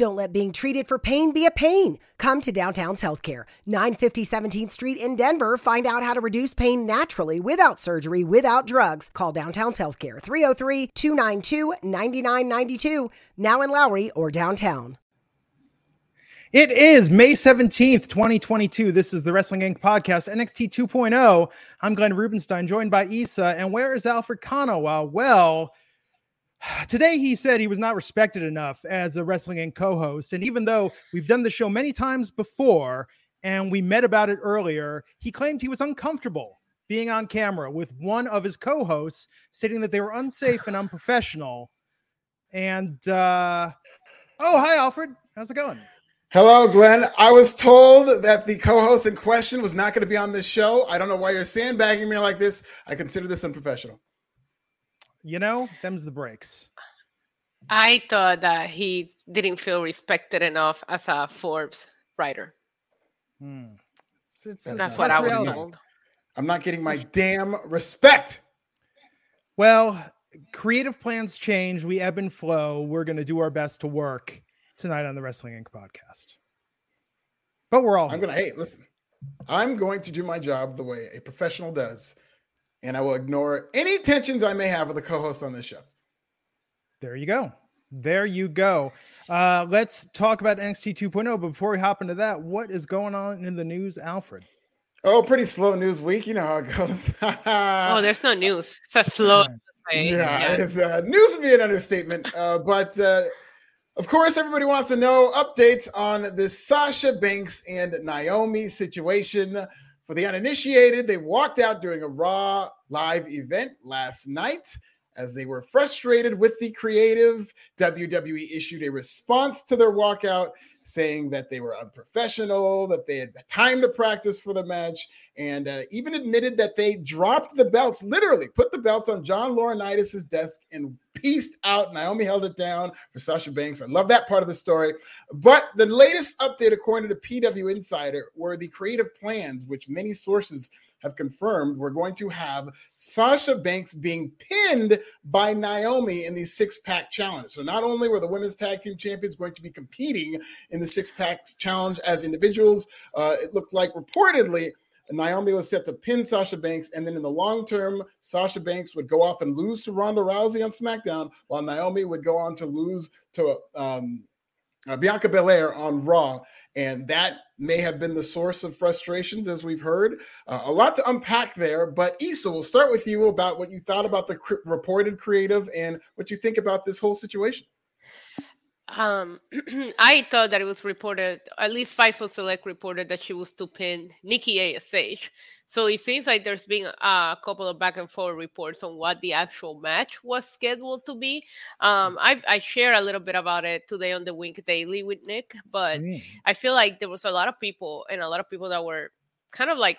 Don't let being treated for pain be a pain. Come to Downtown's Healthcare, 950 17th Street in Denver. Find out how to reduce pain naturally without surgery, without drugs. Call Downtown's Healthcare, 303 292 9992, now in Lowry or downtown. It is May 17th, 2022. This is the Wrestling Inc. podcast, NXT 2.0. I'm Glenn Rubenstein, joined by Isa. And where is Alfred Konuwa? Well, today he said he was not respected enough as a Wrestling Inc. co host. And even though we've done the show many times before and we met about it earlier, he claimed he was uncomfortable being on camera with one of his co hosts, stating that they were unsafe and unprofessional. And, uh, oh, hi, Alfred. How's it going? Hello, Glenn. I was told that the co-host in question was not going to be on this show. I don't know why you're sandbagging me like this. I consider this unprofessional. You know, them's the breaks. I thought that he didn't feel respected enough as a Forbes writer. Hmm. It's, it's, That's what I was told. I'm not getting my damn respect. Well, creative plans change. We ebb and flow. We're going to do our best to work tonight on the Wrestling Inc. podcast. But we're all. I'm going to, hey, listen, I'm going to do my job the way a professional does, and I will ignore any tensions I may have with the co host on this show. There you go. There you go. Uh, let's talk about NXT 2.0. But before we hop into that, what is going on in the news, Alfred? Oh, pretty slow news week. You know how it goes. oh, there's no news. It's a slow. Yeah, yeah. Uh, news would be an understatement. Uh, but uh, of course, everybody wants to know updates on this Sasha Banks and Naomi situation. For the uninitiated, they walked out during a Raw live event last night as they were frustrated with the creative. WWE issued a response to their walkout saying that they were unprofessional, that they had time to practice for the match, and uh, even admitted that they dropped the belts, literally put the belts on John Laurinaitis' desk and pieced out. Naomi held it down for Sasha Banks. I love that part of the story. But the latest update, according to PW Insider, were the creative plans, which many sources have confirmed we're going to have Sasha Banks being pinned by Naomi in the six pack challenge. So not only were the women's tag team champions going to be competing in the six pack challenge as individuals, uh, it looked like reportedly. Naomi was set to pin Sasha Banks, and then in the long term, Sasha Banks would go off and lose to Ronda Rousey on SmackDown, while Naomi would go on to lose to um, uh, Bianca Belair on Raw. And that may have been the source of frustrations, as we've heard. Uh, a lot to unpack there. But Isa, we'll start with you about what you thought about the cr- reported creative and what you think about this whole situation. Um, I thought that it was reported, at least Fightful Select reported that she was to pin Nikki ASH. So it seems like there's been a couple of back and forth reports on what the actual match was scheduled to be. Um, I've, I share a little bit about it today on the Wink Daily with Nick, but mm. I feel like there was a lot of people and a lot of people that were kind of like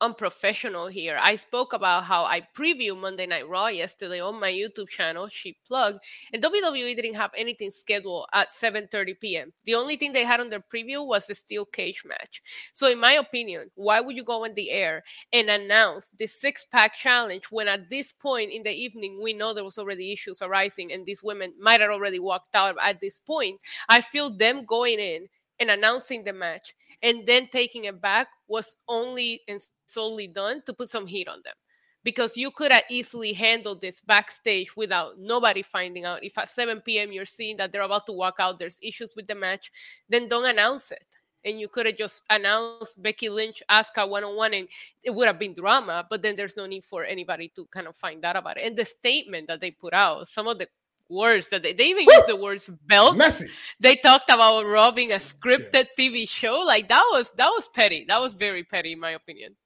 unprofessional here. I spoke about how I previewed Monday Night Raw yesterday on my YouTube channel, She Plug, and WWE didn't have anything scheduled at 7:30 p.m. The only thing they had on their preview was the steel cage match. So, in my opinion, why would you go on the air and announce the six-pack challenge when at this point in the evening we know there was already issues arising and these women might have already walked out at this point? I feel them going in and announcing the match and then taking it back was only and solely done to put some heat on them because you could have easily handled this backstage without nobody finding out. If at 7 p.m. you're seeing that they're about to walk out, there's issues with the match, then don't announce it. And you could have just announced Becky Lynch, Asuka one on one, and it would have been drama. But then there's no need for anybody to kind of find out about it. And the statement that they put out, some of the words that they, they even Woo! used the words belt. Messy. They talked about robbing a scripted TV show. Like that was that was petty. That was very petty, in my opinion.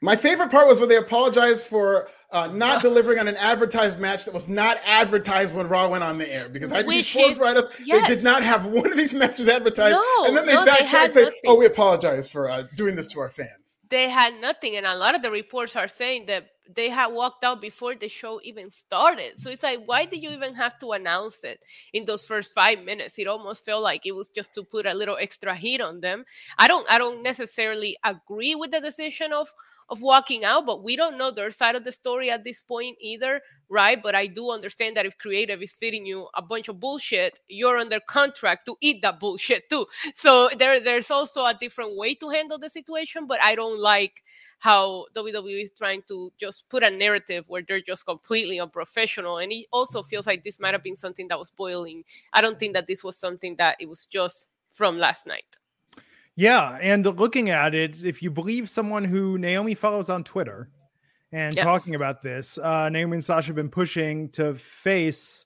My favorite part was when they apologized for uh, not delivering on an advertised match that was not advertised when Raw went on the air. Because I did sports writers, yes. they did not have one of these matches advertised, no, and then they no, backtrack and say, nothing. "Oh, we apologize for uh, doing this to our fans." They had nothing, and a lot of the reports are saying that they had walked out before the show even started. So it's like, why did you even have to announce it in those first five minutes? It almost felt like it was just to put a little extra heat on them. I don't, I don't necessarily agree with the decision of of walking out, but we don't know their side of the story at this point either, right? But I do understand that if creative is feeding you a bunch of bullshit, you're under contract to eat that bullshit too. So there, there's also a different way to handle the situation, but I don't like how WWE is trying to just put a narrative where they're just completely unprofessional. And it also feels like this might have been something that was boiling. I don't think that this was something that it was just from last night. Yeah, and looking at it, if you believe someone who Naomi follows on Twitter and yep. talking about this, uh, Naomi and Sasha have been pushing to face,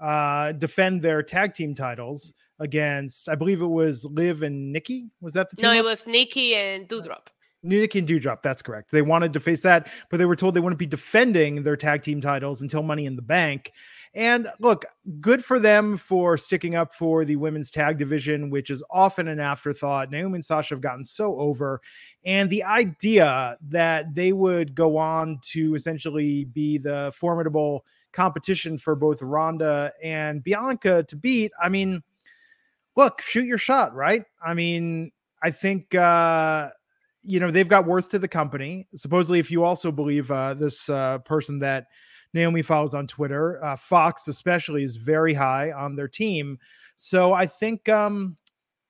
uh, defend their tag team titles against, I believe it was Liv and Nikki. Was that the team? No, it was Nikki and Doudrop. Nikki and Doudrop, that's correct. They wanted to face that, but they were told they wouldn't be defending their tag team titles until Money in the Bank. And look, good for them for sticking up for the women's tag division, which is often an afterthought. Naomi and Sasha have gotten so over. And the idea that they would go on to essentially be the formidable competition for both Ronda and Bianca to beat, I mean, look, shoot your shot, right? I mean, I think uh you know they've got worth to the company. Supposedly, if you also believe uh, this uh, person that Naomi follows on Twitter. Uh, Fox, especially, is very high on their team. So I think um,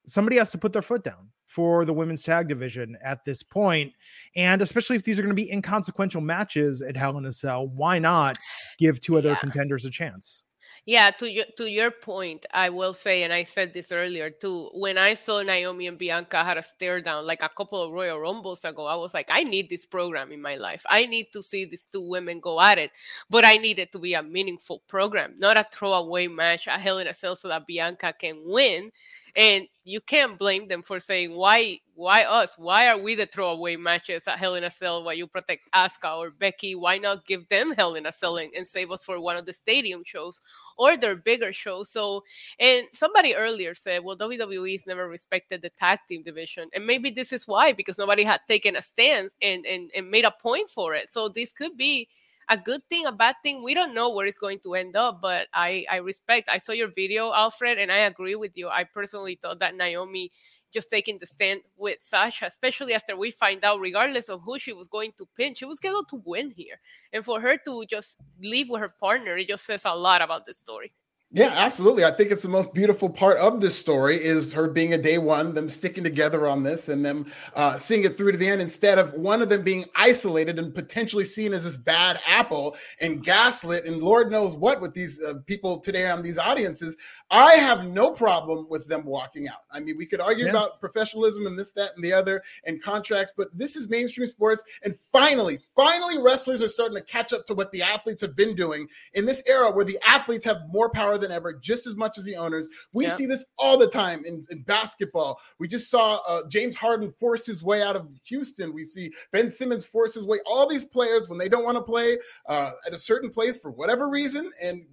somebody has to put their foot down for the women's tag division at this point. And especially if these are going to be inconsequential matches at Hell in a Cell, why not give two other yeah. contenders a chance? Yeah, to your to your point, I will say, and I said this earlier too. When I saw Naomi and Bianca had a stare down like a couple of Royal Rumbles ago, I was like, I need this program in my life. I need to see these two women go at it, but I need it to be a meaningful program, not a throwaway match, a Hell in a Cell so that Bianca can win and you can't blame them for saying why why us? Why are we the throwaway matches at hell in a cell while you protect Asuka or becky? Why not give them hell in a cell and, and save us for one of the stadium shows or their bigger shows? So and somebody earlier said well wwe's never respected the tag team division. And maybe this is why because nobody had taken a stance and and, and made a point for it. So this could be a good thing, a bad thing. We don't know where it's going to end up, but I I respect. I saw your video, Alfred, and I agree with you. I personally thought that Naomi just taking the stand with Sasha, especially after we find out, regardless of who she was going to pin, she was going to win here. And for her to just leave with her partner, it just says a lot about the story. Yeah, absolutely. I think it's the most beautiful part of this story is her being a day one, them sticking together on this, and them uh, seeing it through to the end instead of one of them being isolated and potentially seen as this bad apple and gaslit and Lord knows what with these uh, people today on these audiences. I have no problem with them walking out. I mean, we could argue yeah. about professionalism and this, that, and the other and contracts, but this is mainstream sports. And finally, finally, wrestlers are starting to catch up to what the athletes have been doing in this era where the athletes have more power than ever, just as much as the owners. We yeah. see this all the time in, in basketball. We just saw uh, James Harden force his way out of Houston. We see Ben Simmons force his way. All these players, when they don't want to play uh, at a certain place for whatever reason, and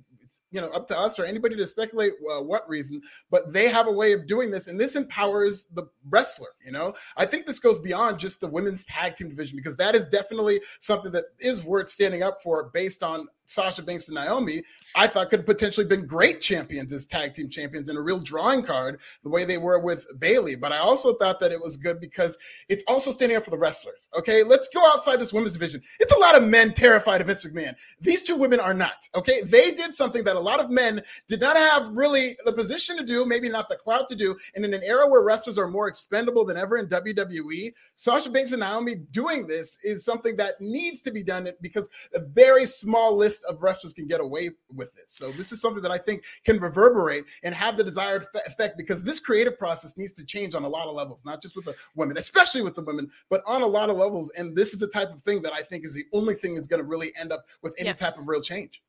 you know up to us or anybody to speculate uh, what reason but they have a way of doing this and this empowers the wrestler you know? I think this goes beyond just the women's tag team division because that is definitely something that is worth standing up for based on Sasha Banks and Naomi, I thought could potentially been great champions as tag team champions and a real drawing card the way they were with Bayley. But I also thought that it was good because it's also standing up for the wrestlers. Okay, let's go outside this women's division. It's a lot of men terrified of Vince McMahon. These two women are not. Okay, they did something that a lot of men did not have really the position to do, maybe not the clout to do. And in an era where wrestlers are more expendable than ever in WWE, Sasha Banks and Naomi doing this is something that needs to be done because a very small list of wrestlers can get away with this. So this is something that I think can reverberate and have the desired effect because this creative process needs to change on a lot of levels, not just with the women, especially with the women, but on a lot of levels. And this is the type of thing that I think is the only thing that's going to really end up with any yeah. type of real change.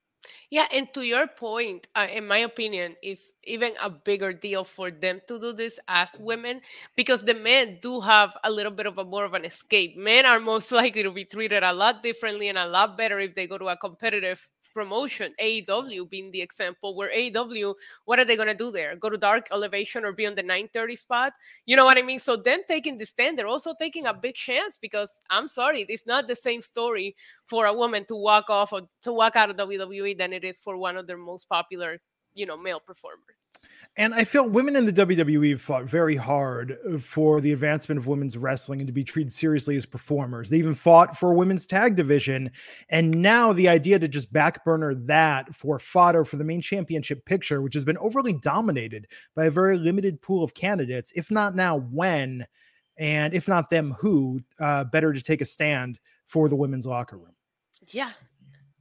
Yeah, and to your point, uh, in my opinion, is even a bigger deal for them to do this as women because the men do have a little bit of a more of an escape. Men are most likely to be treated a lot differently and a lot better if they go to a competitive promotion, AEW being the example, where AEW, what are they going to do there? Go to dark elevation or be on the 930 spot? You know what I mean? So them taking the stand, they're also taking a big chance because I'm sorry, it's not the same story for a woman to walk off or to walk out of WWE than it is for one of their most popular you know male performers. And I feel women in the WWE fought very hard for the advancement of women's wrestling and to be treated seriously as performers. They even fought for a women's tag division. And now the idea to just backburner that for fodder for the main championship picture, which has been overly dominated by a very limited pool of candidates, if not now, when? And if not them, who uh, better to take a stand for the women's locker room? Yeah,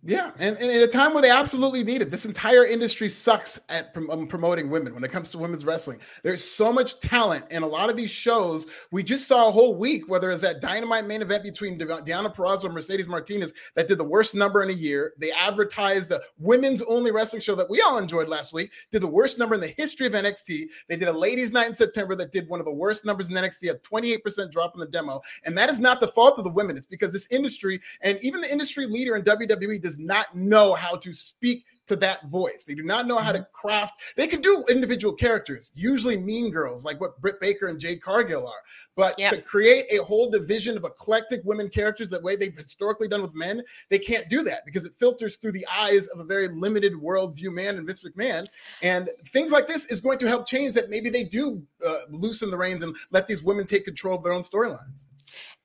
yeah, and, and at a time where they absolutely need it. This entire industry sucks at prom- um, promoting women when it comes to women's wrestling. There's so much talent in a lot of these shows. We just saw a whole week, whether it's that dynamite main event between De- Deonna Purrazzo and Mercedes Martinez that did the worst number in a year. They advertised the women's only wrestling show that we all enjoyed last week, did the worst number in the history of NXT. They did a ladies' night in September that did one of the worst numbers in NXT, a 28% drop in the demo. And that is not the fault of the women. It's because this industry and even the industry leader in WWE does not know how to speak to that voice. They do not know how to mm-hmm. craft. They can do individual characters, usually mean girls, like what Britt Baker and Jade Cargill are. But yep. to create a whole division of eclectic women characters that way they've historically done with men, they can't do that because it filters through the eyes of a very limited worldview man and Vince McMahon. And things like this is going to help change that. Maybe they do uh, loosen the reins and let these women take control of their own storylines.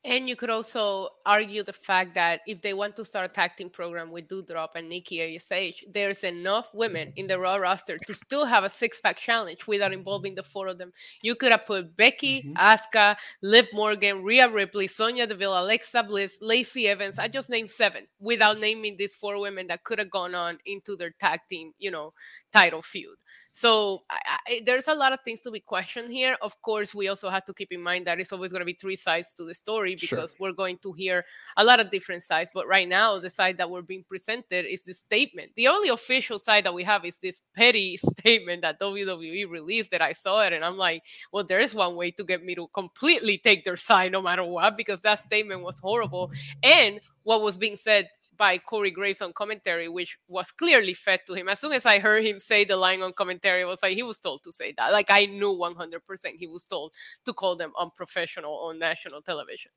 And you could also argue the fact that if they want to start a tag team program with Doudrop and Nikki ASH, there's enough women in the Raw roster to still have a six pack challenge without involving the four of them. You could have put Becky, mm-hmm. Asuka, Liv Morgan, Rhea Ripley, Sonya Deville, Alexa Bliss, Lacey Evans. I just named seven without naming these four women that could have gone on into their tag team, you know, title feud. So I, I, there's a lot of things to be questioned here. Of course, we also have to keep in mind that it's always going to be three sides to the story because sure. we're going to hear a lot of different sides. But right now, the side that we're being presented is the statement. The only official side that we have is this petty statement that WWE released that I saw it. And I'm like, well, there's one way to get me to completely take their side no matter what, because that statement was horrible. And what was being said by Corey Graves on commentary, which was clearly fed to him. As soon as I heard him say the line on commentary, I was like, he was told to say that. Like I knew 100% he was told to call them unprofessional on national television.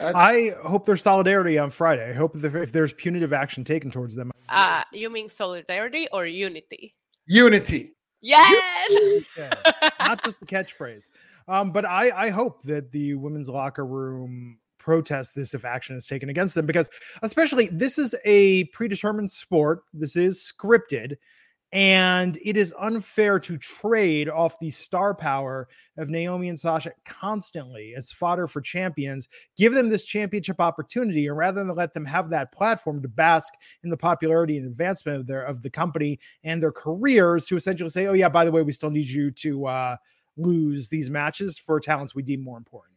I hope there's solidarity on Friday. I hope if there's punitive action taken towards them. Uh, you mean solidarity or unity? Unity. Yes. yeah, not just the catchphrase. Um, but I, I hope that the women's locker room protest this if action is taken against them because especially this is a predetermined sport this is scripted and it is unfair to trade off the star power of Naomi and Sasha constantly as fodder for champions. Give them this championship opportunity, and rather than let them have that platform to bask in the popularity and advancement of their of the company and their careers, to essentially say, "Oh yeah, by the way, we still need you to uh, lose these matches for talents we deem more important."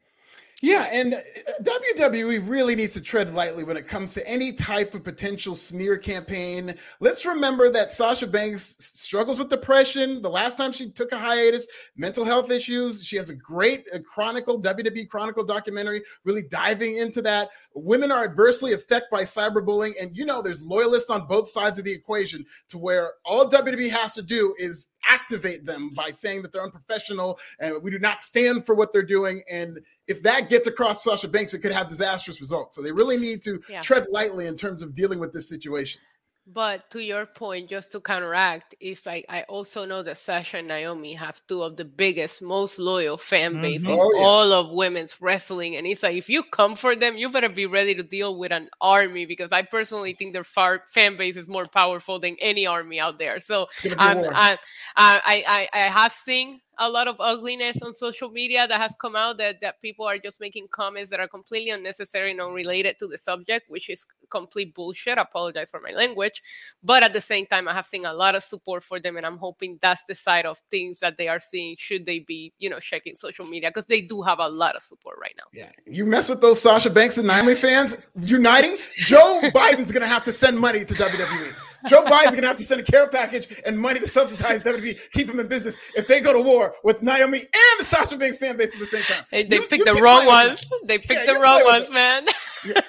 Yeah, and uh, WWE really needs to tread lightly when it comes to any type of potential smear campaign. Let's remember that Sasha Banks struggles with depression. The last time she took a hiatus, mental health issues. She has a great uh, Chronicle, WWE Chronicle documentary, really diving into that. Women are adversely affected by cyberbullying, and you know there's loyalists on both sides of the equation to where all WWE has to do is activate them by saying that they're unprofessional and we do not stand for what they're doing. And if that gets across Sasha Banks, it could have disastrous results. So they really need to yeah. tread lightly in terms of dealing with this situation. But to your point, just to counteract, is like I also know that Sasha and Naomi have two of the biggest, most loyal fan base mm-hmm. in oh, yeah. all of women's wrestling. And it's like if you come for them, you better be ready to deal with an army because I personally think their far fan base is more powerful than any army out there. So um, I, I, I, I have seen a lot of ugliness on social media that has come out that, that people are just making comments that are completely unnecessary and unrelated to the subject, which is complete bullshit. I apologize for my language. But at the same time, I have seen a lot of support for them, and I'm hoping that's the side of things that they are seeing should they be, you know, checking social media because they do have a lot of support right now. Yeah. You mess with those Sasha Banks and Naomi fans uniting, Joe Biden's gonna have to send money to WWE. Joe Biden's gonna have to send a care package and money to subsidize WWE, keep them in business if they go to war with Naomi and the Sasha Banks fan base at the same time. Hey, they you, picked you the wrong ones. They picked yeah, the wrong ones, man. yeah.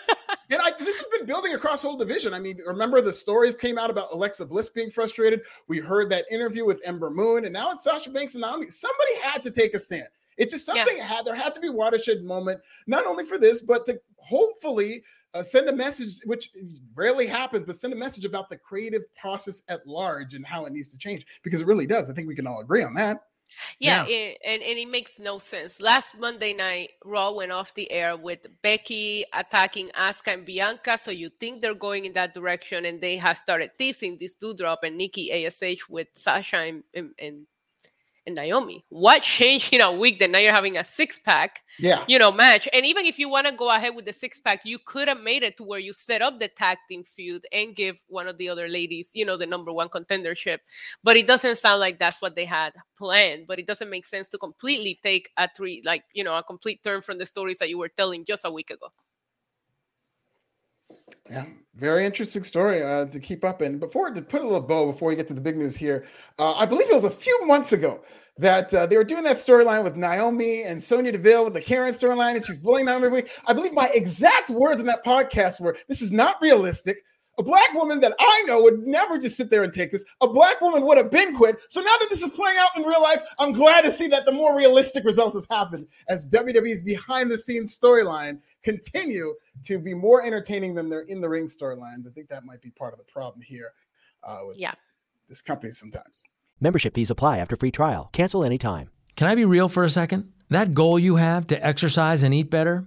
And I, this has been building across the whole division. I mean, remember the stories came out about Alexa Bliss being frustrated. We heard that interview with Ember Moon, and now it's Sasha Banks and Naomi. Somebody had to take a stand. It just something yeah. had there had to be watershed moment, not only for this, but to hopefully uh, send a message, which rarely happens, but send a message about the creative process at large and how it needs to change because it really does. I think we can all agree on that. Yeah, yeah. It, and, and it makes no sense. Last Monday night, Raw went off the air with Becky attacking Asuka and Bianca. So you think they're going in that direction, and they have started teasing this Doudrop and Nikki ASH with Sasha and, and, and and Naomi. What changed in a week that now you're having a six pack, yeah, you know, match? And even if you want to go ahead with the six pack, you could have made it to where you set up the tag team feud and give one of the other ladies, you know, the number one contendership. But it doesn't sound like that's what they had planned. But it doesn't make sense to completely take a three, like you know, a complete turn from the stories that you were telling just a week ago. Yeah, very interesting story uh, to keep up. And before to put a little bow before we get to the big news here, uh, I believe it was a few months ago that uh, they were doing that storyline with Naomi and Sonya Deville with the Karen storyline, and she's bullying Naomi every week. I believe my exact words in that podcast were, "This is not realistic." A black woman that I know would never just sit there and take this. A black woman would have been quit. So now that this is playing out in real life, I'm glad to see that the more realistic result has happened as WWE's behind the scenes storyline continue to be more entertaining than their in the ring storylines. I think that might be part of the problem here uh, with yeah. this company sometimes. Membership fees apply after free trial. Cancel anytime. Can I be real for a second? That goal you have to exercise and eat better,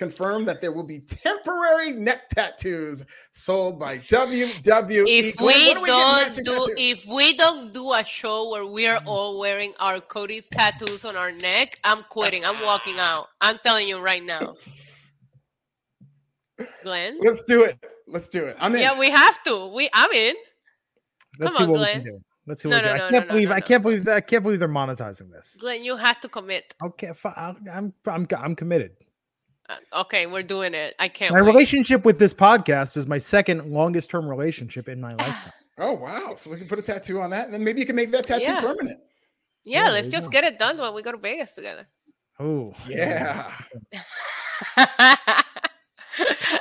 confirmed that there will be temporary neck tattoos sold by WWE. If we, do not do, tattoos? if we don't do a show where we are all wearing our Cody's tattoos on our neck, I'm quitting. I'm walking out. I'm telling you right now. Glenn, let's do it. Let's do it. I'm in. Yeah, we have to. We, I'm in. Let's Come on, Glenn. Let's see what no, no, I can't no, believe I can't believe I can't believe they're monetizing this. Glenn, you have to commit. Okay, I'm I'm I'm committed. Okay, we're doing it. I can't. My wait. relationship with this podcast is my second longest term relationship in my lifetime. oh wow! So we can put a tattoo on that, and then maybe you can make that tattoo yeah. permanent. Yeah, yeah let's just go. get it done when we go to Vegas together. Oh yeah.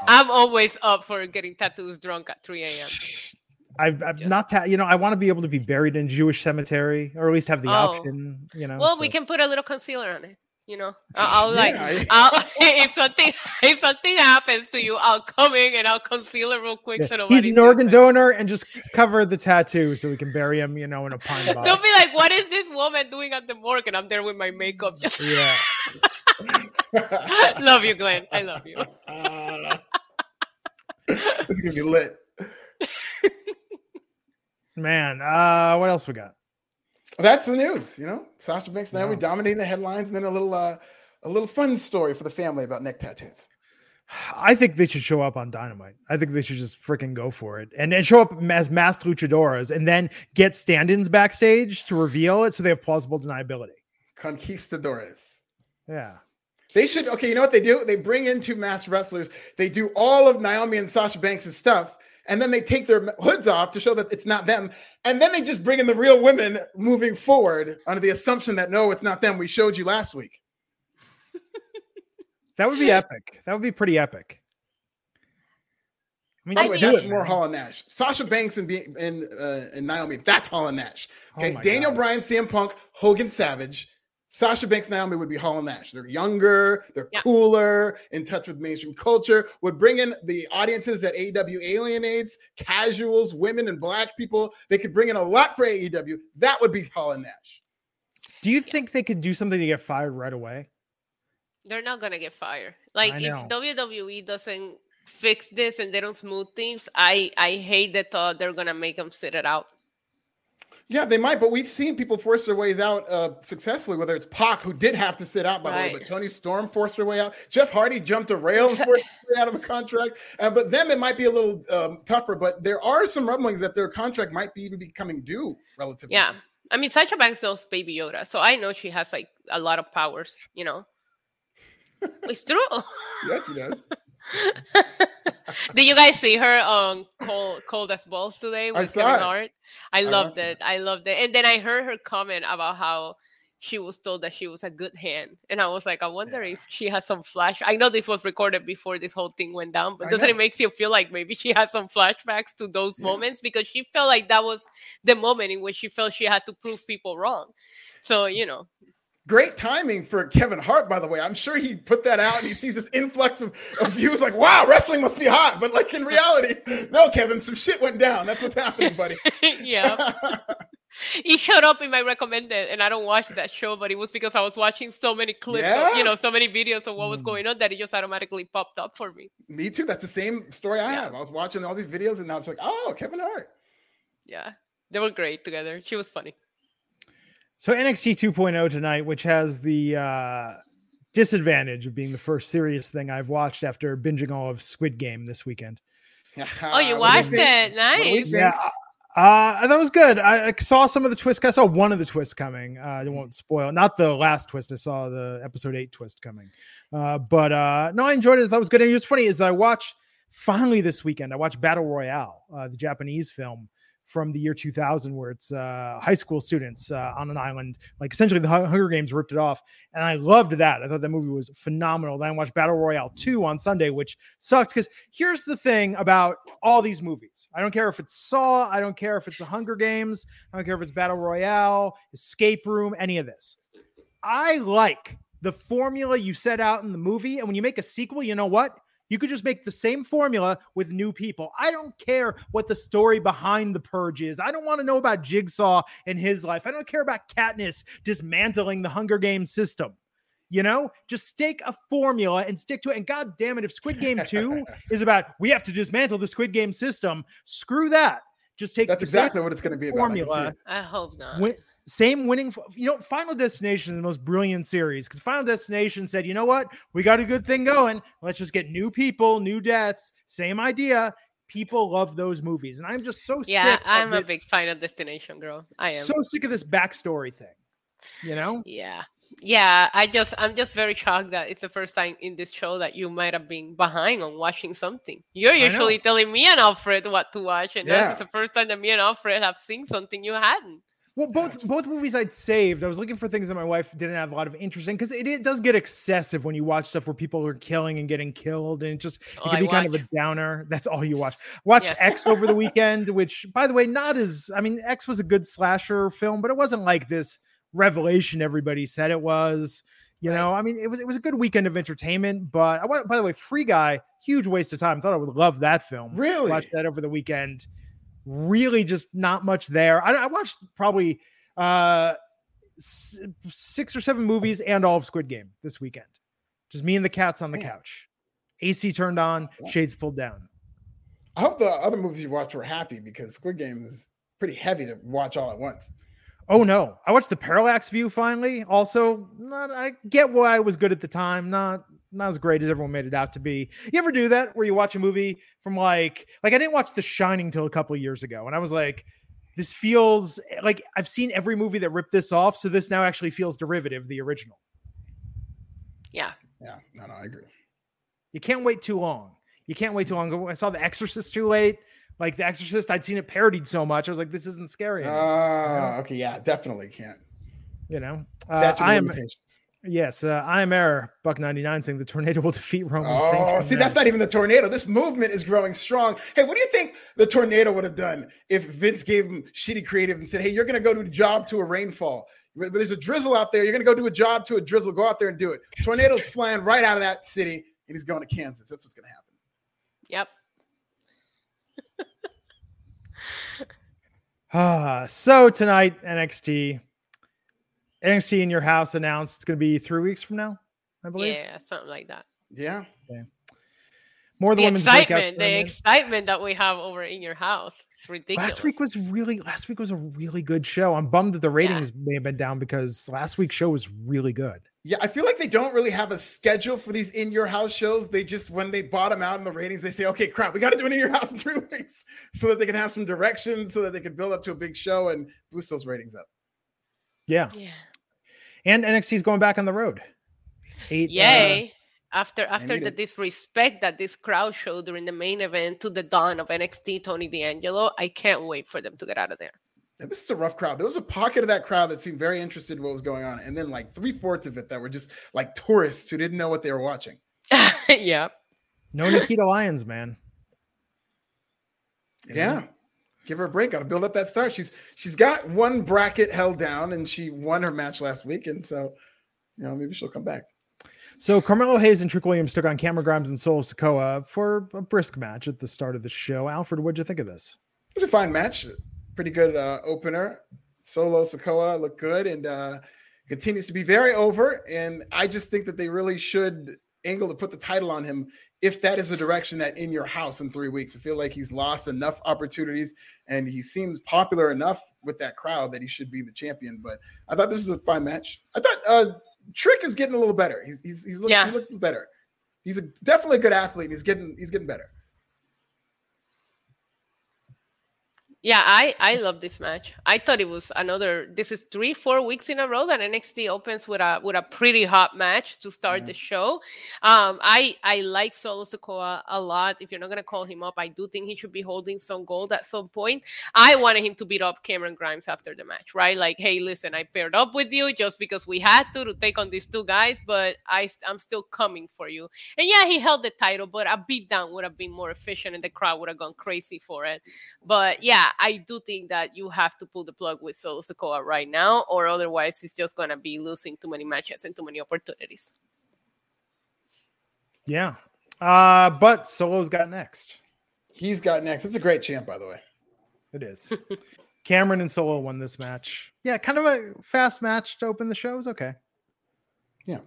I'm always up for getting tattoos drunk at 3 a.m. I've, I've just, not, ta- you know, I want to be able to be buried in Jewish cemetery, or at least have the oh. option. You know, well, so. we can put a little concealer on it you know i'll, like yeah. I'll, if something if something happens to you i'll come in and i'll conceal it real quick yeah. so he's an organ donor and just cover the tattoo so we can bury him you know in a pine box they'll be like what is this woman doing at the morgue? And i'm there with my makeup just yeah. Love you glenn. I love you. Uh, it's gonna be lit. Man uh what else we got that's the news. You know, Sasha Banks now we dominating the headlines, and then a little uh, a little fun story for the family about neck tattoos. I think they should show up on Dynamite. I think they should just freaking go for it and, and show up as masked luchadoras and then get stand-ins backstage to reveal it so they have plausible deniability. Conquistadores. Yeah. They should okay, you know what they do? They bring in two masked wrestlers. They do all of Naomi and Sasha Banks' stuff, and then they take their hoods off to show that it's not them. And then they just bring in the real women moving forward under the assumption that no, it's not them. We showed you last week. that would be epic. That would be pretty epic. I mean, do it more Hall and Nash. Sasha Banks and and, uh, and Naomi. That's Hall and Nash. Oh okay, oh Daniel God. Bryan, CM Punk, Hogan Savage. Sasha Banks Naomi would be Hall and Nash. They're younger, they're yeah. cooler, in touch with mainstream culture, would bring in the audiences that AEW alienates, casuals, women, and black people. They could bring in a lot for AEW. That would be Hall and Nash. Do you think they could do something to get fired right away? They're not gonna get fired. Like if WWE doesn't fix this and they don't smooth things, I I hate the thought they're gonna make them sit it out. Yeah, they might, but we've seen people force their ways out uh, successfully. Whether it's Pac, who did have to sit out, by right. the way, but Toni Storm forced her way out. Jeff Hardy jumped a rail and forced her way out of a contract. Uh, but then it might be a little um, tougher. But there are some rumblings that their contract might be even becoming due relatively. Yeah, soon. I mean, Sasha Banks knows Baby Yoda, so I know she has like a lot of powers. You know, it's true. yeah, she does. Did you guys see her on Cold, Cold as Balls today I with Kevin. Hart? I I loved watched it. I loved it. And then I heard her comment about how she was told that she was a good hand. And I was like, I wonder if she has some flash. I know this was recorded before this whole thing went down, but I doesn't know. it makes you feel like maybe she has some flashbacks to those Yeah. moments? Because she felt like that was the moment in which she felt she had to prove people wrong. So, you know, Great timing for Kevin Hart, by the way. I'm sure he put that out and he sees this influx of, of views like, wow, wrestling must be hot. But like in reality, no, Kevin, some shit went down. That's what's happening, buddy. yeah. he showed up in my recommended and i don't watch that show but it was because i was watching so many clips of, you know so many videos of what was Mm. going on that it just automatically popped up for me Me too. That's the same story I Yeah. have. I was watching all these videos and now it's like, oh, Kevin Hart. yeah they were great together she was funny So NXT 2.0 tonight, which has the uh, disadvantage of being the first serious thing I've watched after binging all of Squid Game this weekend. oh you watched think? it What do we nice? Yeah, uh, that was good. I, I saw some of the twists. I saw one of the twists coming. Uh, I won't spoil. Not the last twist. I saw the episode eight twist coming. Uh, but uh, no, I enjoyed it. That was good. And it was funny is I watched finally this weekend. I watched Battle Royale, uh, the Japanese film from the year 2000, where it's uh, high school students uh, on an island. Like essentially, the Hunger Games ripped it off, and I loved that. I thought that movie was phenomenal. Then I watched Battle Royale 2 on Sunday, which sucked because here's the thing about all these movies. I don't care if it's Saw, I don't care if it's the Hunger Games, I don't care if it's Battle Royale, Escape Room, any of this. I like the formula you set out in the movie, and when you make a sequel, you know what? You could just make the same formula with new people. I don't care what the story behind the purge is. I don't want to know about Jigsaw and his life. I don't care about Katniss dismantling the Hunger Games system. You know, just take a formula and stick to it. And god damn it, if Squid Game 2 is about we have to dismantle the Squid Game system, screw that. Just take That's the exactly what it's going to be about. I formula it. i hope not win, same winning. You know, Final Destination is the most brilliant series because Final Destination said, you know what, we got a good thing going. Let's just get new people, new deaths. Same idea. People love those movies, and I'm just so yeah sick. of i'm a big final destination girl i am so sick of this backstory thing. You know, yeah yeah i just i'm just very shocked that it's the first time in this show that you might have been behind on watching something you're usually telling me and alfred what to watch and Yeah. this is the first time that me and alfred have seen something you hadn't well, both both movies I'd saved. I was looking for things that my wife didn't have a lot of interest in because it, it does get excessive when you watch stuff where people are killing and getting killed, and it just it oh, can I be kind of a downer. That's all you watch. Watch Yeah. X over the weekend, which, by the way, not as I mean, X was a good slasher film, but it wasn't like this revelation everybody said it was. You Right. know, I mean, it was it was a good weekend of entertainment. But I by the way, Free Guy, huge waste of time. Thought I would love that film. Really? watched that over the weekend. Really, just not much there. I, I watched probably uh s- six or seven movies and all of Squid Game this weekend. Just me and the cats on the couch. AC turned on, shades pulled down. I hope the other movies you watched were happy because Squid Game is pretty heavy to watch all at once. Oh no, I watched the Parallax View finally. Also, not I get why it was good at the time. Not not as great as everyone made it out to be. You ever do that where you watch a movie from like like I didn't watch The Shining till a couple of years ago, and I was like, this feels like I've seen every movie that ripped this off, so this now actually feels derivative of the original. yeah Yeah, no, no, I agree. You can't wait too long. You can't wait too long. I saw The Exorcist too late. Like The Exorcist, I'd seen it parodied so much. I was like, this isn't scary. anymore, Ah, okay, yeah, definitely can't. you know, uh, Statute I of am limitations. Yes, uh, I am error. Buck ninety nine saying the tornado will defeat Roman. Oh, Saint see, that's not even the tornado. This movement is growing strong. Hey, what do you think the tornado would have done if Vince gave him shitty creative and said, "Hey, you're going to go do a job to a rainfall. But There's a drizzle out there. You're going to go do a job to a drizzle. Go out there and do it." Tornado's flying right out of that city, and he's going to Kansas. That's what's going to happen. yep Ah, so tonight NXT, NXT in your house announced it's going to be three weeks from now, I believe. yeah something like that Yeah, More the women's excitement the tournament. excitement that we have over in your house it's ridiculous Last week was really last week was a really good show. I'm bummed that the ratings may have been down because last week's show was really good. yeah. I feel like they don't really have a schedule for these in your house shows. They just when they bottom out in the ratings, they say, "Okay, crap, we got to do it in your house in three weeks," so that they can have some direction, so that they can build up to a big show and boost those ratings up. Yeah, yeah and NXT is going back on the road. Eight, uh, yay After after the it. disrespect that this crowd showed during the main event to the Don of NXT Tony D'Angelo, I can't wait for them to get out of there. Yeah, this is a rough crowd. There was a pocket of that crowd that seemed very interested in what was going on, and then like three fourths of it that were just like tourists who didn't know what they were watching. yeah. No Nikita Lyons, man. Yeah. Give her a break. Got to build up that start. She's she's got one bracket held down, and she won her match last week, and so you know maybe she'll come back. So Carmelo Hayes and Trick Williams took on Cameron Grimes and Solo Sikoa for a brisk match at the start of the show. Alfred, what'd you think of this? It was a fine match. Pretty good uh, opener. Solo Sikoa looked good and uh, continues to be very over. And I just think that they really should angle to put the title on him if that is the direction that in your house in three weeks. I feel like he's lost enough opportunities and he seems popular enough with that crowd that he should be the champion. But I thought this was a fine match. I thought uh, Trick is getting a little better. He's he's, he's looking, Yeah. he looks better. He's a, definitely a good athlete. He's getting he's getting better. Yeah, I I love this match. I thought it was another. This is three four weeks in a row that NXT opens with a with a pretty hot match to start the show. Um, I I like Solo Sikoa a lot. If you're not gonna call him up, I do think he should be holding some gold at some point. I wanted him to beat up Cameron Grimes after the match, right? Like, hey, listen, I paired up with you just because we had to to take on these two guys, but I I'm still coming for you. And yeah, he held the title, but a beatdown would have been more efficient, and the crowd would have gone crazy for it. But yeah, I do think that you have to pull the plug with Solo Sikoa right now, or otherwise he's just gonna be losing too many matches and too many opportunities. Yeah. Uh, but Solo's got next. He's got next. It's a great champ, by the way. It is. Cameron and Solo won this match. Yeah, kind of a fast match to open the show. It was okay. Yeah.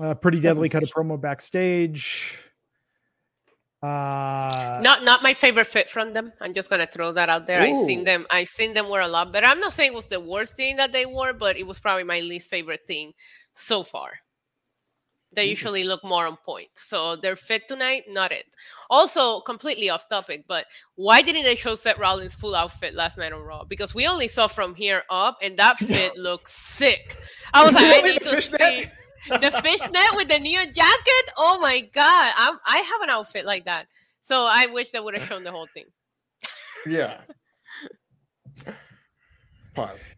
Uh, pretty deadly cut a promo backstage. Uh, Not not my favorite fit from them. I'm just gonna throw that out there. I seen them. I seen them wear a lot better. I'm not saying it was the worst thing that they wore, but it was probably my least favorite thing so far. They usually look more on point. So their fit tonight, not it. Also, completely off topic, but why didn't they show Seth Rollins' full outfit last night on Raw? Because we only saw from here up, and that fit looks sick. I was like, I need to see the fishnet with the neon jacket. Oh my god, I'm, I have an outfit like that. So I wish they would have shown the whole thing. Yeah. Pause.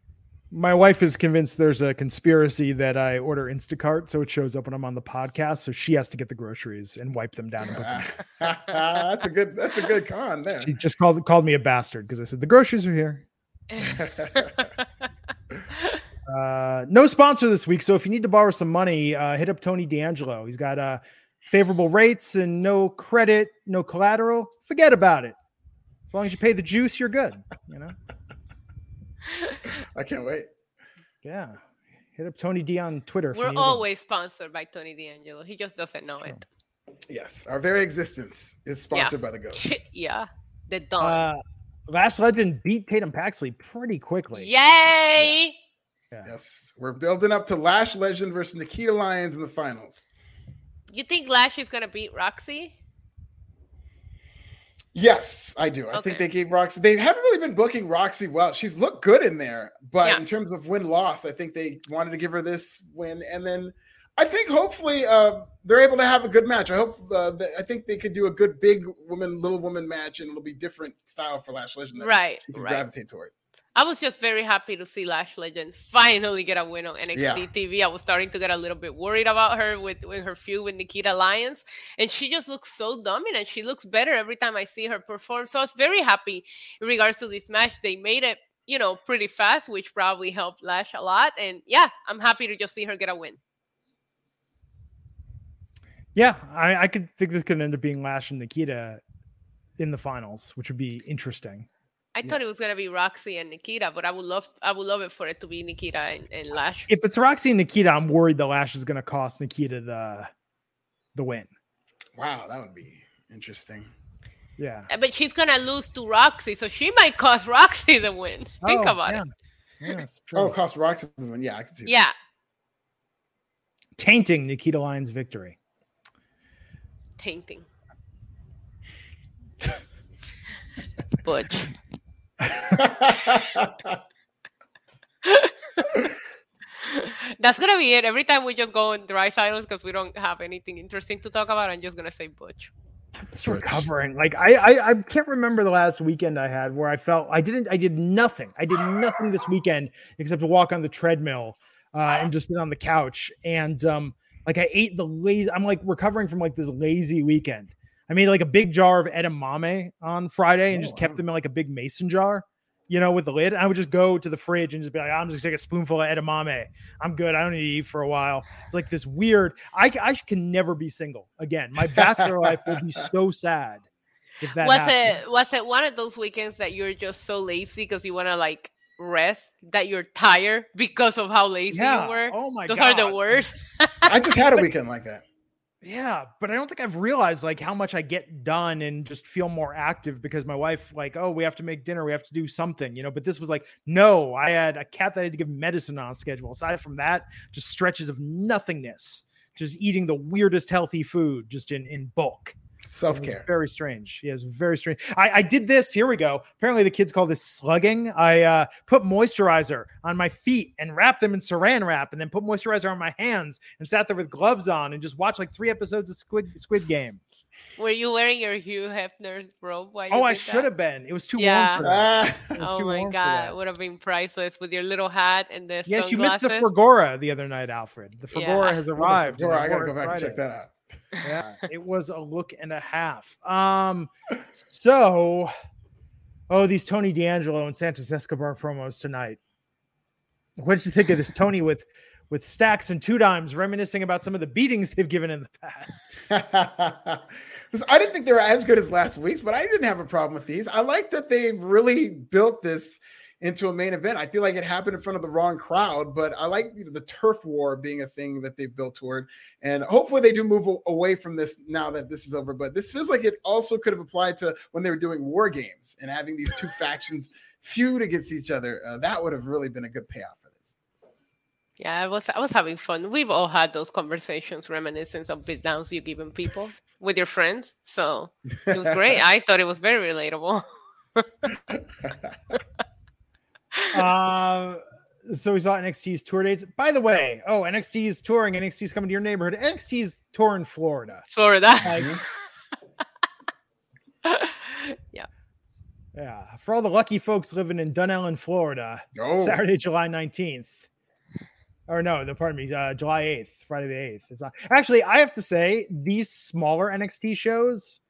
my wife is convinced there's a conspiracy that I order Instacart, so it shows up when I'm on the podcast. So she has to get the groceries and wipe them down. And put them. that's a good. That's a good con there. She just called called me a bastard because I said the groceries are here. Uh, no sponsor this week, so if you need to borrow some money, uh, hit up Tony D'Angelo. He's got uh, favorable rates and no credit, no collateral. Forget about it. As long as you pay the juice, you're good. You know. I can't wait. Yeah. Hit up Tony D on Twitter. We're need a- always sponsored by Tony D'Angelo. He just doesn't know it. Yes, our very existence is sponsored by the Ghost. yeah, the Don. Uh, Lash Legend beat Tatum Paxley pretty quickly. Yay! Yes, we're building up to Lash Legend versus Nikita Lyons in the finals. You think Lash is gonna beat Roxy? Yes, I do. I Okay. think they gave Roxy. They haven't really been booking Roxy well. She's looked good in there, but Yeah. in terms of win loss, I think they wanted to give her this win, and then I think hopefully uh, they're able to have a good match. I hope. Uh, that, I think they could do a good big woman, little woman match, and it'll be different style for Lash Legend. that Right, you can right. gravitate toward. I was just very happy to see Lash Legend finally get a win on NXT Yeah. TV. I was starting to get a little bit worried about her with, with her feud with Nikita Lyons, and she just looks so dominant. She looks better every time I see her perform. So I was very happy in regards to this match. They made it, you know, pretty fast, which probably helped Lash a lot. And yeah, I'm happy to just see her get a win. Yeah, I, I could think this could end up being Lash and Nikita in the finals, which would be interesting. I thought it was gonna be Roxy and Nikita, but I would love I would love it for it to be Nikita and, and Lash. If it's Roxy and Nikita, I'm worried the Lash is going to cost Nikita the the win. Wow, that would be interesting. Yeah. Uh, But she's gonna lose to Roxy, so she might cost Roxy the win. Think Oh, about yeah. it. Yeah, it's true. Oh, cost Roxy the win. Yeah, I can see. that. Yeah, Tainting Nikita Lyons' victory. tainting. Butch. That's gonna be it. Every time we just go in dry silence because we don't have anything interesting to talk about, I'm just gonna say Butch. Just recovering. Like I, I, I can't remember the last weekend I had where I felt I didn't, I did nothing. I did nothing this weekend except to walk on the treadmill uh, and just sit on the couch. And um, like I ate the lazy. I'm like recovering from like this lazy weekend. I made like a big jar of edamame on Friday and Oh, just kept oh, wow. them in like a big mason jar, you know, with the lid. I would just go to the fridge and just be like, I'm just gonna take a spoonful of edamame. I'm good. I don't need to eat for a while. It's like this weird. I, I can never be single again. My bachelor life will be so sad if that was happens. it was it one of those weekends that you're just so lazy because you want to like rest that you're tired because of how lazy Yeah. you were? Oh my God. those god. are the worst. I just had a weekend like that. Yeah, but I don't think I've realized like how much I get done and just feel more active because my wife like, oh, we have to make dinner, we have to do something, you know. But this was like, no, I had a cat that I had to give medicine on schedule. Aside from that, just stretches of nothingness, just eating the weirdest healthy food, just in in bulk. Self It was care. Very strange. Yes, very strange. I, I did this. Here we go. Apparently, the kids call this slugging. I uh, put moisturizer on my feet and wrapped them in saran wrap, and then put moisturizer on my hands and sat there with gloves on and just watched like three episodes of Squid Squid Game. Were you wearing your Hugh Hefner's robe? While Oh, I should that? have been. It was too Yeah. warm for that. It Oh my god, it would have been priceless with your little hat and the Yes, you missed sunglasses. the Fragora the other night, Alfred. The Yeah. Fragora has arrived. and Dora, I gotta go it back and check that out. Yeah, it was a look and a half. Um, so, oh, these Tony D'Angelo and Santos Escobar promos tonight. What did you think of this Tony with with stacks and two dimes, reminiscing about some of the beatings they've given in the past? I didn't think they were as good as last week's, but I didn't have a problem with these. I like that they really built this into a main event. I feel like it happened in front of the wrong crowd, but I like you know, the turf war being a thing that they've built toward. And hopefully they do move away from this now that this is over. But this feels like it also could have applied to when they were doing war games and having these two factions feud against each other. Uh, that would have really been a good payoff for this. Yeah, I was I was having fun. We've all had those conversations, reminiscence of beat downs you giving people with your friends. So it was great. I thought it was very relatable. uh, so we saw NXT's tour dates. By the way, oh, NXT is touring. NXT's coming to your neighborhood. NXT's tour in Florida. Florida. Like, yeah. yeah, for all the lucky folks living in Dunnellon, Florida. Oh, Saturday, July 19th. Or no, the pardon me, uh, July 8th, Friday the 8th. It's not actually, I have to say, these smaller NXT shows,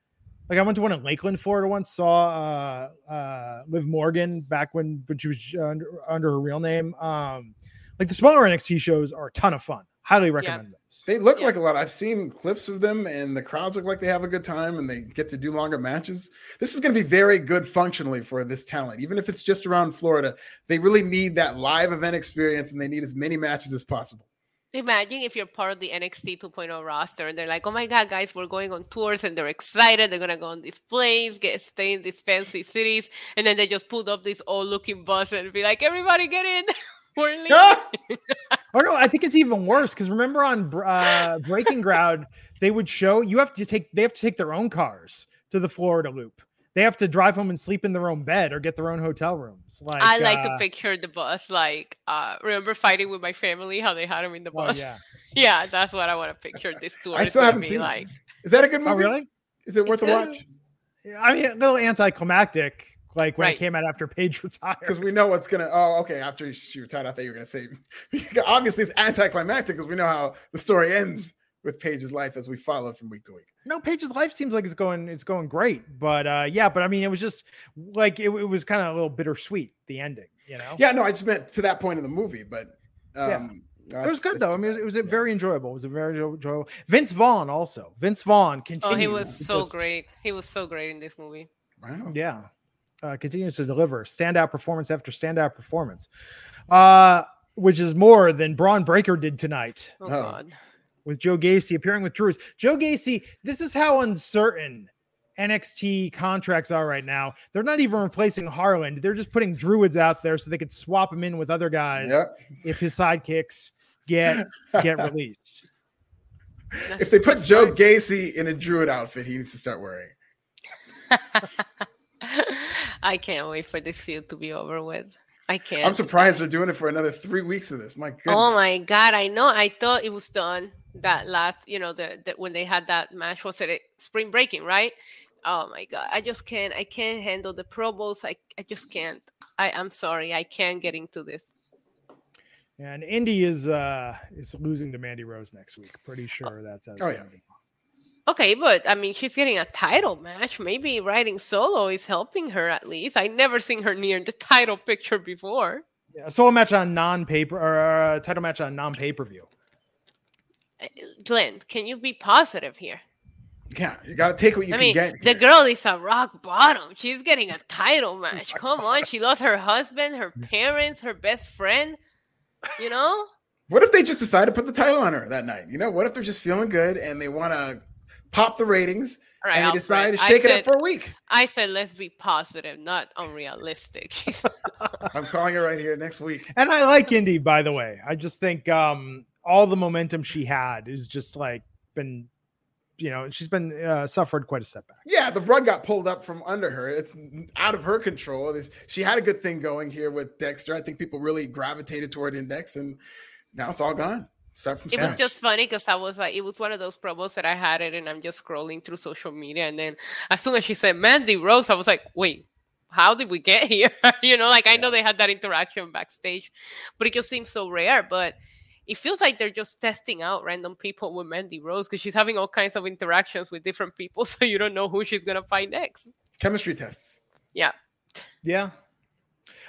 like I went to one in Lakeland, Florida once, saw uh uh Liv Morgan back when when she was uh, under, under her real name. Um, like the smaller NXT shows are a ton of fun. Highly recommend those. They look Yeah. like a lot. I've seen clips of them, and the crowds look like they have a good time, and they get to do longer matches. This is going to be very good functionally for this talent, even if it's just around Florida. They really need that live event experience, and they need as many matches as possible. Imagine if you're part of the NXT 2.0 roster and they're like, oh my God, guys, we're going on tours and they're excited. They're going to go on these planes, get stay in these fancy cities. And then they just pulled up this old looking bus and be like, everybody get in. we're leaving. Ah! Oh no, I think it's even worse because remember on uh, Breaking Ground, they would show you have to take they have to take their own cars to the Florida Loop. They have to drive home and sleep in their own bed or get their own hotel rooms. Like I like uh, to picture the bus. Like, uh, remember fighting with my family, how they had him in the oh, bus? yeah. yeah. that's what I want to picture this tour. I still haven't seen like. Is that a good movie? Oh really? Is it worth a It's watch? good. Yeah, I mean, a little anticlimactic. Like when Right. it came out after Paige retired. Because we know what's gonna. Oh, okay. After she retired, I thought you were gonna say. Obviously, it's anticlimactic because we know how the story ends with Paige's life as we follow from week to week. no, Paige's life seems like it's going it's going great, but uh yeah, but I mean, it was just like it, it was kind of a little bittersweet the ending, you know. Yeah, no, I just meant to that point in the movie, but Yeah. um, It was good though. I mean, it was, it was a very enjoyable. It was a very enjoyable. Vince Vaughn also. Vince Vaughn Oh, he was so just- great. He was so great in this movie. wow. Yeah, uh, continues to deliver standout performance after standout performance, uh, which is more than Bron Breakker did tonight Oh, Oh. God. With Joe Gacy appearing with Drews. Joe Gacy. This is how uncertain. NXT contracts are right now. They're not even replacing Harland. They're just putting Druids out there so they could swap him in with other guys Yep. if his sidekicks get get released. That's- If they put Joe fine. Gacy in a druid outfit, he needs to start wearing. I can't wait for this feud to be over with. I can't. I'm surprised they're doing it for another three weeks of this. My goodness. Oh my god, I know. I thought it was done that last, you know, the, the when they had that match was it spring breaking, right? Oh my god, I just can't. I can't handle the Pro Bowls. I I just can't. I I'm sorry. I can't get into this. And Indi is uh is losing to Mandy Rose next week. Pretty sure that's as Oh, yeah. Okay, but I mean, she's getting a title match. Maybe riding solo is helping her at least. I never seen her near the title picture before. Yeah, a solo match on non-paper or uh, title match on non-pay-per-view. Uh, Glenn, can you be positive here? Yeah, you got to take what you I can mean, get. the girl is a rock bottom. She's getting a title match. Come on, she lost her husband, her parents, her best friend. You know, What if they just decide to put the title on her that night? You know, what if they're just feeling good and they want to pop the ratings All right, and they Alfred, decide to I shake it up for a week? I said let's be positive, not unrealistic. I'm calling it right here next week. And I like Indi, by the way. I just think um all the momentum she had is just like been, you know, she's been uh, suffered quite a setback. Yeah, the rug got pulled up from under her. It's out of her control. She had a good thing going here with Dexter. I think people really gravitated toward Index, and now it's all gone. Start from it was just funny because I was like, it was one of those promos that I had it, and I'm just scrolling through social media, and then as soon as she said Mandy Rose, I was like, wait. How did we get here? you know, like I know they had that interaction backstage, but it just seems so rare. But it feels like they're just testing out random people with Mandy Rose because she's having all kinds of interactions with different people, so you don't know who she's gonna fight next. chemistry tests. Yeah, Yeah.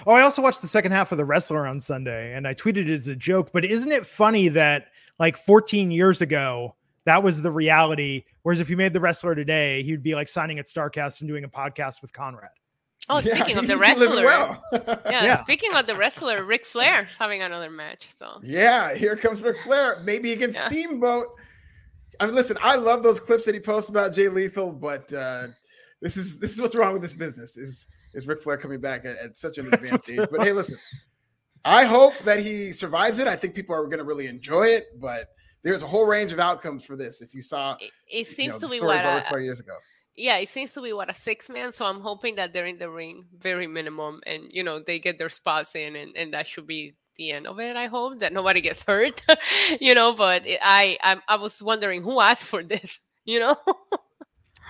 Oh, I also watched the second half of The Wrestler on Sunday and I tweeted it as a joke, but isn't it funny that like 14 years ago, that was the reality? Whereas if you made The Wrestler today, he'd be like signing at Starrcast and doing a podcast with Conrad. Oh, Yeah, speaking of the wrestler, well. yeah, Yeah. Speaking of the wrestler, Ric Flair's having another match. So Yeah, here comes Ric Flair, maybe against Yeah. Steamboat. I mean, listen, I love those clips that he posts about Jay Lethal, but uh, this is this is what's wrong with this business is is Ric Flair coming back at, at such an advanced age. But hey, listen, I hope that he survives it. I think people are going to really enjoy it, but there's a whole range of outcomes for this. If you saw, it, it you seems know, to the be what about uh, Ric a, years ago. yeah, it seems to be what a six man. So I'm hoping that they're in the ring, very minimum, and you know they get their spots in, and, and that should be the end of it. I hope that nobody gets hurt, you know. But it, I, I I was wondering who asked for this, you know.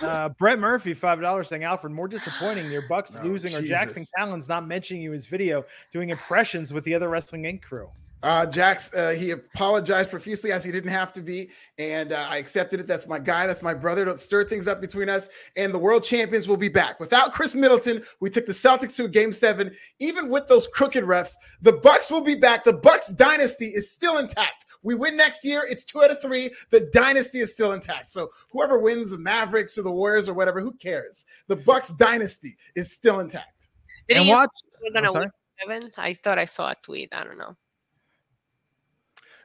Uh, Brett Murphy, five dollars, saying Alfred, more disappointing. Your Bucks Oh, losing or Jackson Jesus. Talon's not mentioning you in his video doing impressions with the other Wrestling Inc. crew. Uh, Jax, uh, he apologized profusely as he didn't have to be, and uh, I accepted it. That's my guy. That's my brother. Don't stir things up between us. And the world champions will be back. Without Khris Middleton, we took the Celtics to a game seven. Even with those crooked refs, the Bucks will be back. The Bucks dynasty is still intact. We win next year. It's two out of three. The dynasty is still intact. So whoever wins, the Mavericks or the Warriors or whatever, who cares? The Bucks dynasty is still intact. Did and watch. we're I'm gonna win seven? I thought I saw a tweet. I don't know.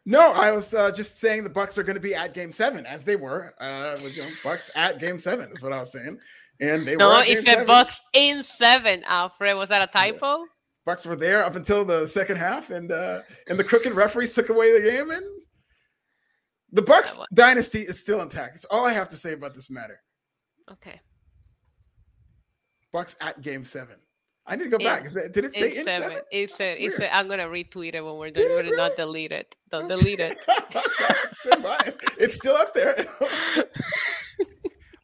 No, I was uh, just saying the Bucks are going to be at Game Seven, as they were. Uh, with, you know, Bucks at Game Seven is what I was saying, and they were. No, at it said. Bucks in seven. Alfred, was that a typo? Bucks were there up until the second half, and uh, and the crooked referees took away the game, and the Bucks dynasty is still intact. That's all I have to say about this matter. Okay. Bucks at Game Seven. I need to go In- back. Is it, did it say It's in seven. seven? It said. That's It said. I'm gonna retweet it when we're done. it We're not really? delete it. Don't delete it. Stand by. it's still up there.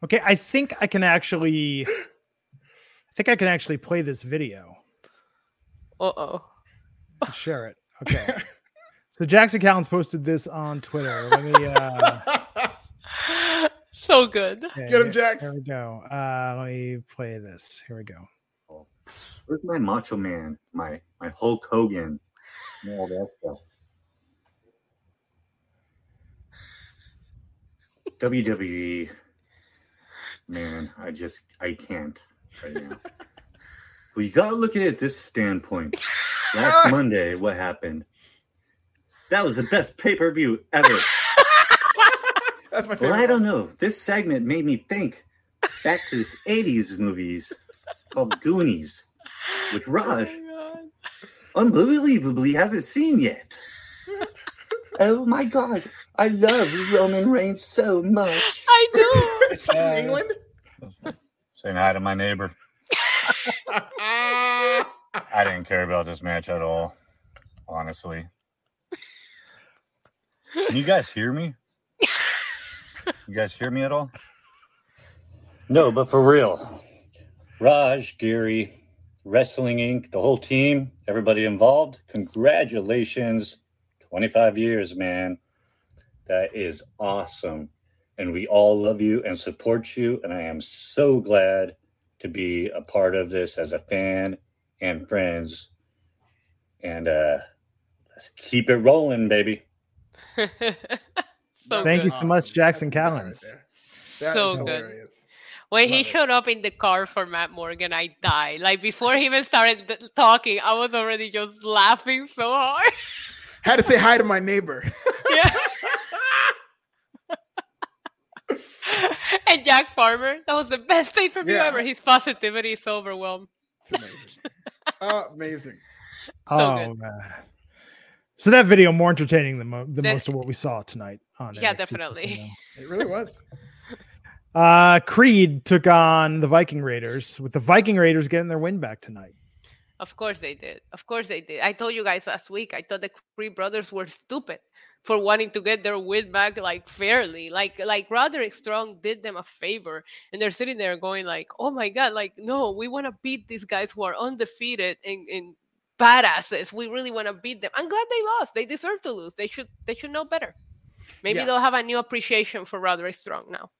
Okay, I think I can actually. I think I can actually play this video. Uh oh. Share it. Okay. So Jackson Collins posted this on Twitter. Let me. Uh, So good. okay, Get him, Jax. Here we go. Uh, let me play this. Here we go. Where's my Macho Man? My my Hulk Hogan? all that stuff. WWE, man, I just I can't right now. well, you gotta look at it this standpoint. Last Monday, what happened? That was the best pay per view ever. That's my favorite. Well, I don't know. This segment made me think back to this 80s movies called Goonies, which oh Raj unbelievably hasn't seen yet. Oh my god, I love Roman Reigns so much. I do. It's from England. Saying hi to my neighbor. I didn't care about this match at all, honestly. Can you guys hear me? You guys hear me at all? No, but for real. Raj, Giri, Wrestling Inc., the whole team, everybody involved, congratulations. 25 years, man. That is awesome. And we all love you and support you. And I am so glad to be a part of this as a fan and friends. And uh let's keep it rolling, baby. so Thank you so much, Jackson That's good right Callens. So is good. hilarious. When he Love it. showed up in the car for Matt Morgan, I died. Like before he even started th- talking, I was already just laughing so hard. Had to say hi to my neighbor. yeah. and Jack Farmer, that was the best thing for me Yeah. ever. His positivity is so overwhelmed. It's amazing. Amazing. So oh good. man. So that video more entertaining than mo- the Then- most of what we saw tonight on Yeah, NXT definitely. 2.0. It really was. Uh Creed took on the Viking Raiders with the Viking Raiders getting their win back tonight. Of course they did. Of course they did. I told you guys last week. I thought the Creed brothers were stupid for wanting to get their win back like fairly. Like like Roderick Strong did them a favor, and they're sitting there going like, "Oh my god! Like no, we want to beat these guys who are undefeated and, and badasses. We really want to beat them. I'm glad they lost. They deserve to lose. They should they should know better. Maybe Yeah. they'll have a new appreciation for Roderick Strong now.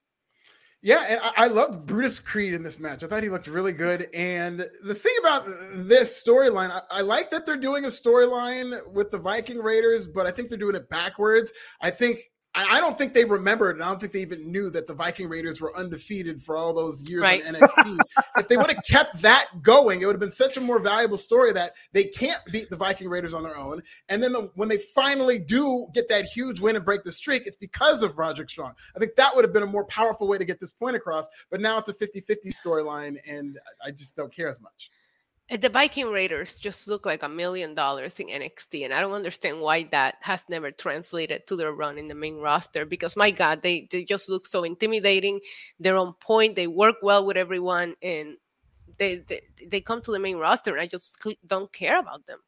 Yeah, and I, I loved Brutus Creed in this match. I thought he looked really good. And the thing about this storyline, I, I like that they're doing a storyline with the Viking Raiders, but I think they're doing it backwards. I think I I don't think they remembered, and I don't think they even knew that the Viking Raiders were undefeated for all those years Right. on NXT. if they would have kept that going, it would have been such a more valuable story that they can't beat the Viking Raiders on their own. And then the, when they finally do get that huge win and break the streak, it's because of Roderick Strong. I think that would have been a more powerful way to get this point across. But now it's a 50 50 storyline, and I just don't care as much. And The Viking Raiders just look like a million dollars in NXT, and I don't understand why that has never translated to their run in the main roster. Because my God, they they just look so intimidating. They're on point. They work well with everyone, and they they, they come to the main roster, and I just don't care about them.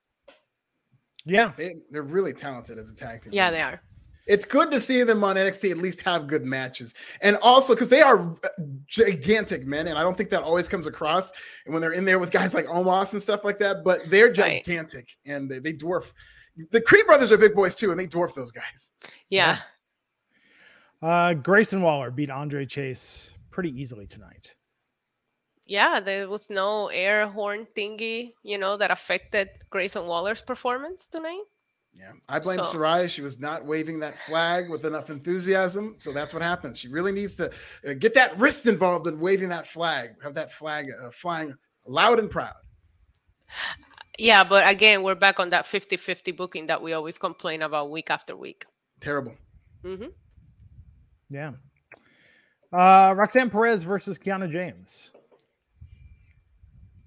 Yeah. They, they're really talented as a tag team. Yeah, they are. It's good to see them on NXT at least have good matches. And also because they are gigantic men, and I don't think that always comes across. And when they're in there with guys like Omos and stuff like that, but they're Right. gigantic and they, they dwarf. The Creed brothers are big boys too, and they dwarf those guys. Yeah. Uh Grayson Waller beat Andre Chase pretty easily tonight. Yeah, there was no air horn thingy, you know, that affected Grayson Waller's performance tonight. Yeah, I blame So- Sarai. She was not waving that flag with enough enthusiasm, so that's what happens. She really needs to uh, get that wrist involved in waving that flag, have that flag uh, flying loud and proud. Yeah, but again, we're back on that 50 50 booking that we always complain about week after week. Terrible. Mm-hmm. Yeah. Uh Roxanne Perez versus Kiana James.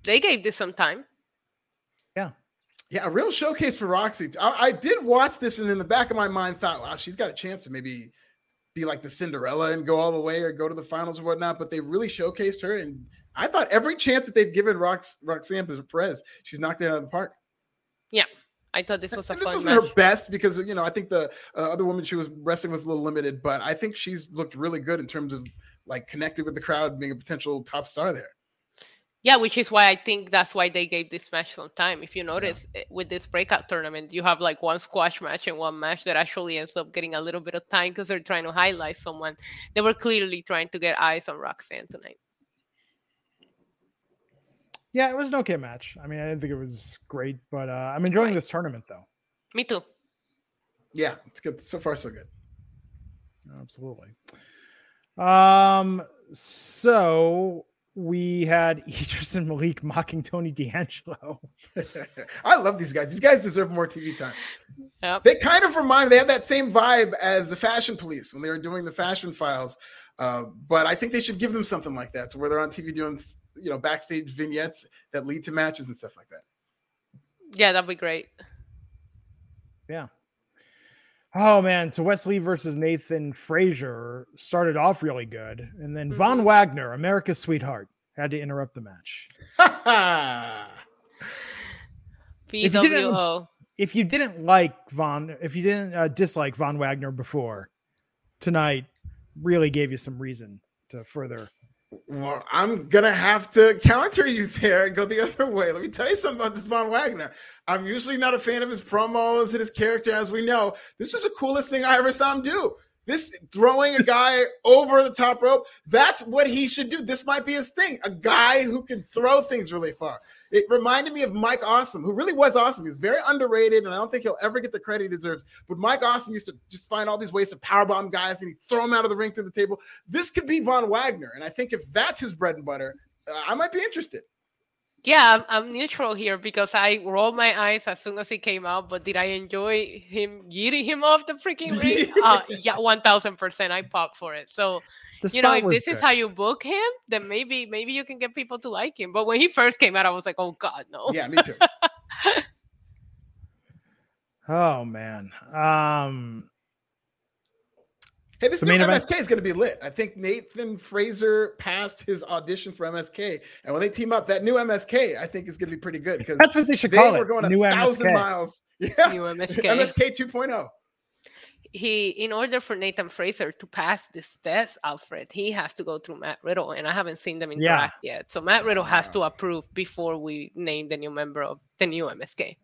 They gave this some time. Yeah, a real showcase for Roxy. I, I did watch this, and in the back of my mind, thought, "Wow, she's got a chance to maybe be like the Cinderella and go all the way, or go to the finals or whatnot." But they really showcased her, and I thought every chance that they've given Rox, Roxanne Perez, she's knocked it out of the park. Yeah. I thought this was a And this fun wasn't match. her best because you know I think the uh, other woman she was wrestling with was a little limited, but I think she's looked really good in terms of like connected with the crowd, being a potential top star there. Yeah, which is why I think that's why they gave this match some time. If you notice eh, with this breakout tournament, you have like one squash match and one match that actually ends up getting a little bit of time because they're trying to highlight someone. They were clearly trying to get eyes on Roxanne tonight. Yeah, it was an okay match. I mean, I didn't think it was great, but uh, I'm enjoying Right. this tournament though. Me too. Yeah, it's good so far, so good. Absolutely. Um, so we had Edris and Malik mocking Tony D'Angelo. I love these guys. These guys deserve more TV time. Yep. They kind of remind they have that same vibe as the Fashion Police when they were doing the Fashion Files. Uh, but I think they should give them something like that, to where they're on TV doing you know backstage vignettes that lead to matches and stuff like that. Yeah, that'd be great. Yeah. Oh man, so Wes Lee versus Nathan Frazer started off really good, and then Von Mhm. Wagner, America's sweetheart, had to interrupt the match. If you didn't- PWO. If you didn't like Von, if you didn't uh, dislike Von Wagner before, tonight really gave you some reason to further. Well, I'm gonna have to counter you there and go the other way. Let me tell you something about this Von Wagner. I'm usually not a fan of his promos and his character, as we know. This is the coolest thing I ever saw him do. This throwing a guy over the top rope, that's what he should do. This might be his thing. A guy who can throw things really far. It reminded me of Mike Awesome, who really was awesome. He's very underrated, and I don't think he'll ever get the credit he deserves. But Mike Awesome used to just find all these ways to powerbomb guys and he'd throw them out of the ring to the table. This could be Von Wagner. And I think if that's his bread and butter, uh, I might be interested. Yeah, I'm, I'm neutral here because I rolled my eyes as soon as he came out. But did I enjoy him yeeting him off the freaking ring? uh, yeah, one thousand percent. I popped for it. So you know, if this is how you book him, then maybe maybe you can get people to like him. But when he first came out, I was like, oh god, no. Yeah, me too. Oh man. Um Hey, this new main event- MSK is going to be lit. I think Nathan Frazer passed his audition for MSK, and when they team up, that new MSK I think is going to be pretty good because that's what they should they call were it. going a New thousand MSK. miles. Yeah, New MSK. MSK 2.0. he in order for Nathan Frazer to pass this test, Alfred, he has to go through Matt Riddle, and I haven't seen them Yeah. interact yet. So Matt Riddle has to approve before we name the new member of the new MSK.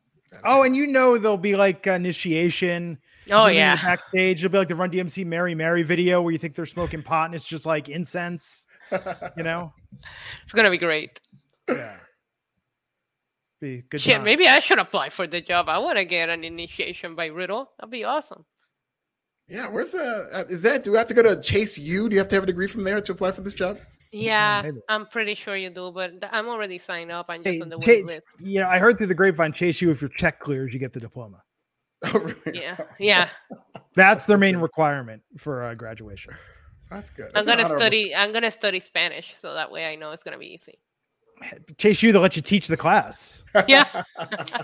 Oh, and you know there'll be like initiation. Oh something in the yeah, backstage. It'll be like the Run DMC Mary Mary video where you think they're smoking pot and it's just like incense. You know? it's gonna be great. Yeah. Be good. Shit, time. maybe I should apply for the job. I want to get an initiation by Riddle. That'd be awesome. Yeah, where's uh, uh, is that? Do we have to go to Chase U? Do you have to have a degree from there to apply for this job? Yeah. I'm pretty sure you do, but I'm already signed up. I'm just Hey, on the Cha- wait list. you know, I heard through the grapevine, Chase U if your check clears, you get the diploma. Oh, really? Yeah, yeah. That's their main requirement for uh, graduation. That's good. I'm gonna honorable- study. I'm gonna study Spanish, so that way I know it's gonna be easy. Chase U, they'll let you teach the class. Yeah.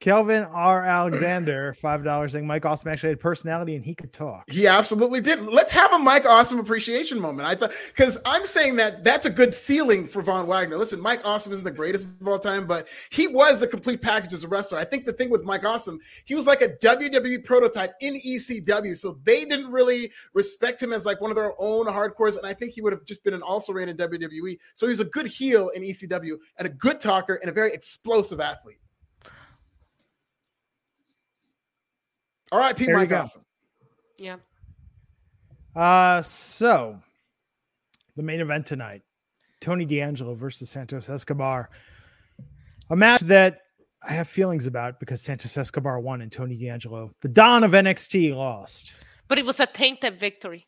Kelvin R. Alexander, five dollars saying Mike Awesome actually had personality and he could talk. He absolutely did. Let's have a Mike Awesome appreciation moment. I thought because I'm saying that that's a good ceiling for Von Wagner. Listen, Mike Awesome isn't the greatest of all time, but he was the complete package as a wrestler. I think the thing with Mike Awesome, he was like a WWE prototype in ECW, so they didn't really respect him as like one of their own hardcores, and I think he would have just been an also ran in WWE. So he's a good heel in ECW and a good talker and a very explosive athlete. All right, Pete Mike go. Awesome. yeah. Uh so the main event tonight, Tony D'Angelo versus Santos Escobar. A match that I have feelings about because Santos Escobar won and Tony D'Angelo, the Don of NXT, lost. But it was a tainted victory.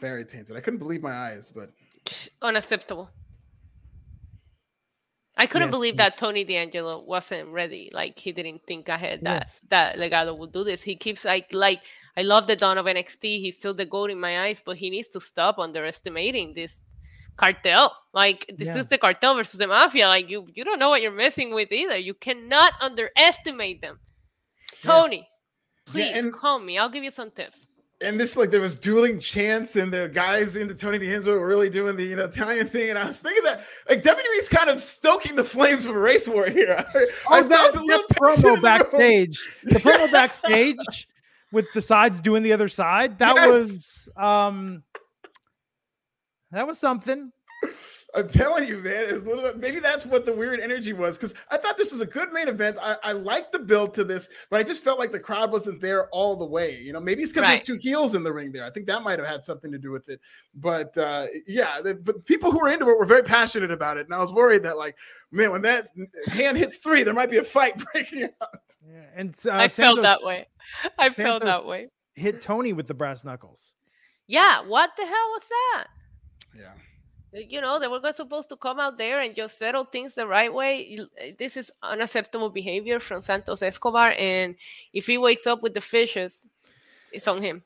Very tainted. I couldn't believe my eyes, but Unacceptable. I couldn't Yes. believe that Tony D'Angelo wasn't ready. Like he didn't think ahead that Yes. that Legado would do this. He keeps like like I love the Don of NXT. He's still the goat in my eyes, but he needs to stop underestimating this cartel. Like this Yeah. is the cartel versus the mafia. Like you you don't know what you're messing with either. You cannot underestimate them. Tony, please and- call me. I'll give you some tips. And this like there was dueling chants and the guys into Tony D'Angelo were really doing the you know Italian thing and I was thinking that like WWE's kind of stoking the flames of a race war here. I, Oh, I that, that little tension in the promo backstage, the promo backstage with the sides doing the other side, that Yes. was um that was something. I'm telling you, man. it's one Maybe that's what the weird energy was because I thought this was a good main event. I, I liked the build to this, but I just felt like the crowd wasn't there all the way. You know, maybe it's because Right. there's two heels in the ring there. I think that might have had something to do with it. But uh, yeah, the, but people who were into it were very passionate about it, and I was worried that like, man, when that hand hits three, there might be a fight breaking out. Yeah, and uh, I felt that way. I felt that way. hit Tony with the brass knuckles. Yeah, what the hell was that? Yeah. You know they were not supposed to come out there and just settle things the right way eh, this is unacceptable behavior from santos escobar and if he wakes up with the fishes it's on him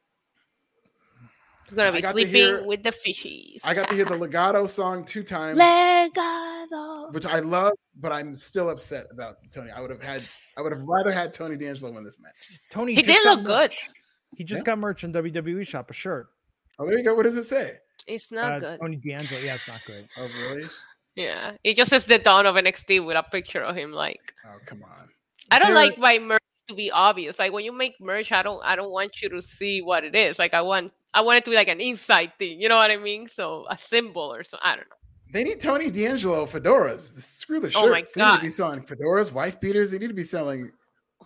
He's gonna be got to sleeping hear- with the fishies. I got to hear the Legado song two times, Legado. which I love, but I'm still upset about Tony. I would have had, I would have rather had Tony D'Angelo win this match. Tony He did got look good. He just got merch in WWE shop, a shirt. Oh, there you go. What does it say? It's not Uh, good. Tony D'Angelo. Yeah, it's not great. Oh, really? Yeah, it just says the Don of NXT with a picture of him. Like, Oh, come on. I don't There- like my merch to be obvious. Like when you make merch, I don't, I don't want you to see what it is. Like I want, I want it to be like an inside thing. You know what I mean? So a symbol or so. I don't know. They need Tony D'Angelo fedoras. Screw the shirt. Oh my They need to be selling fedoras, wife beaters. They need to be selling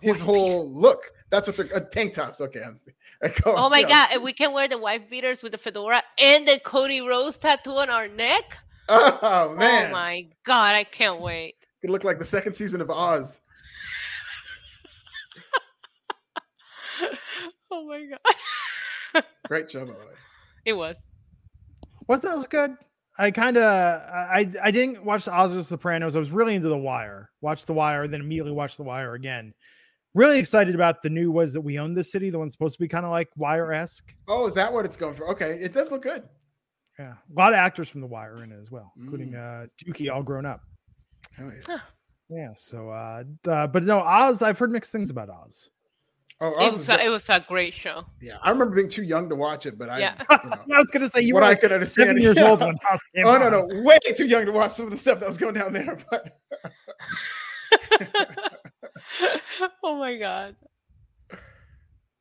his Wife whole look. That's what they're uh, tank tops. Okay, I'm, I go, Oh, oh my god! And we can wear the wife beaters with the fedora and the Cody Rhodes tattoo on our neck. Oh, oh man, Oh my god! I can't wait. It looked like the second season of Oz. Oh my god! Great show, by the way. It was. Was that was good? I kind of I I didn't watch the Oz vs. Sopranos. I was really into The Wire. Watched The Wire, then immediately watched The Wire again. Really excited about the new was that we own this city. The one's supposed to be kind of like Wire esque. Oh, is that what it's going for? Okay, it does look good. Yeah, a lot of actors from The Wire in it as well, including uh Dookie, all grown up. Hell yeah. Yeah. So, uh, uh but no Oz. I've heard mixed things about Oz. Oh, It was. A, it was a great show. yeah. I remember being too young to watch it, but I, Yeah. you know, I was gonna say you what were I like could understand. seven years yeah. old when Oz came Oh no, no, way too young to watch some of the stuff that was going down there. But oh my god!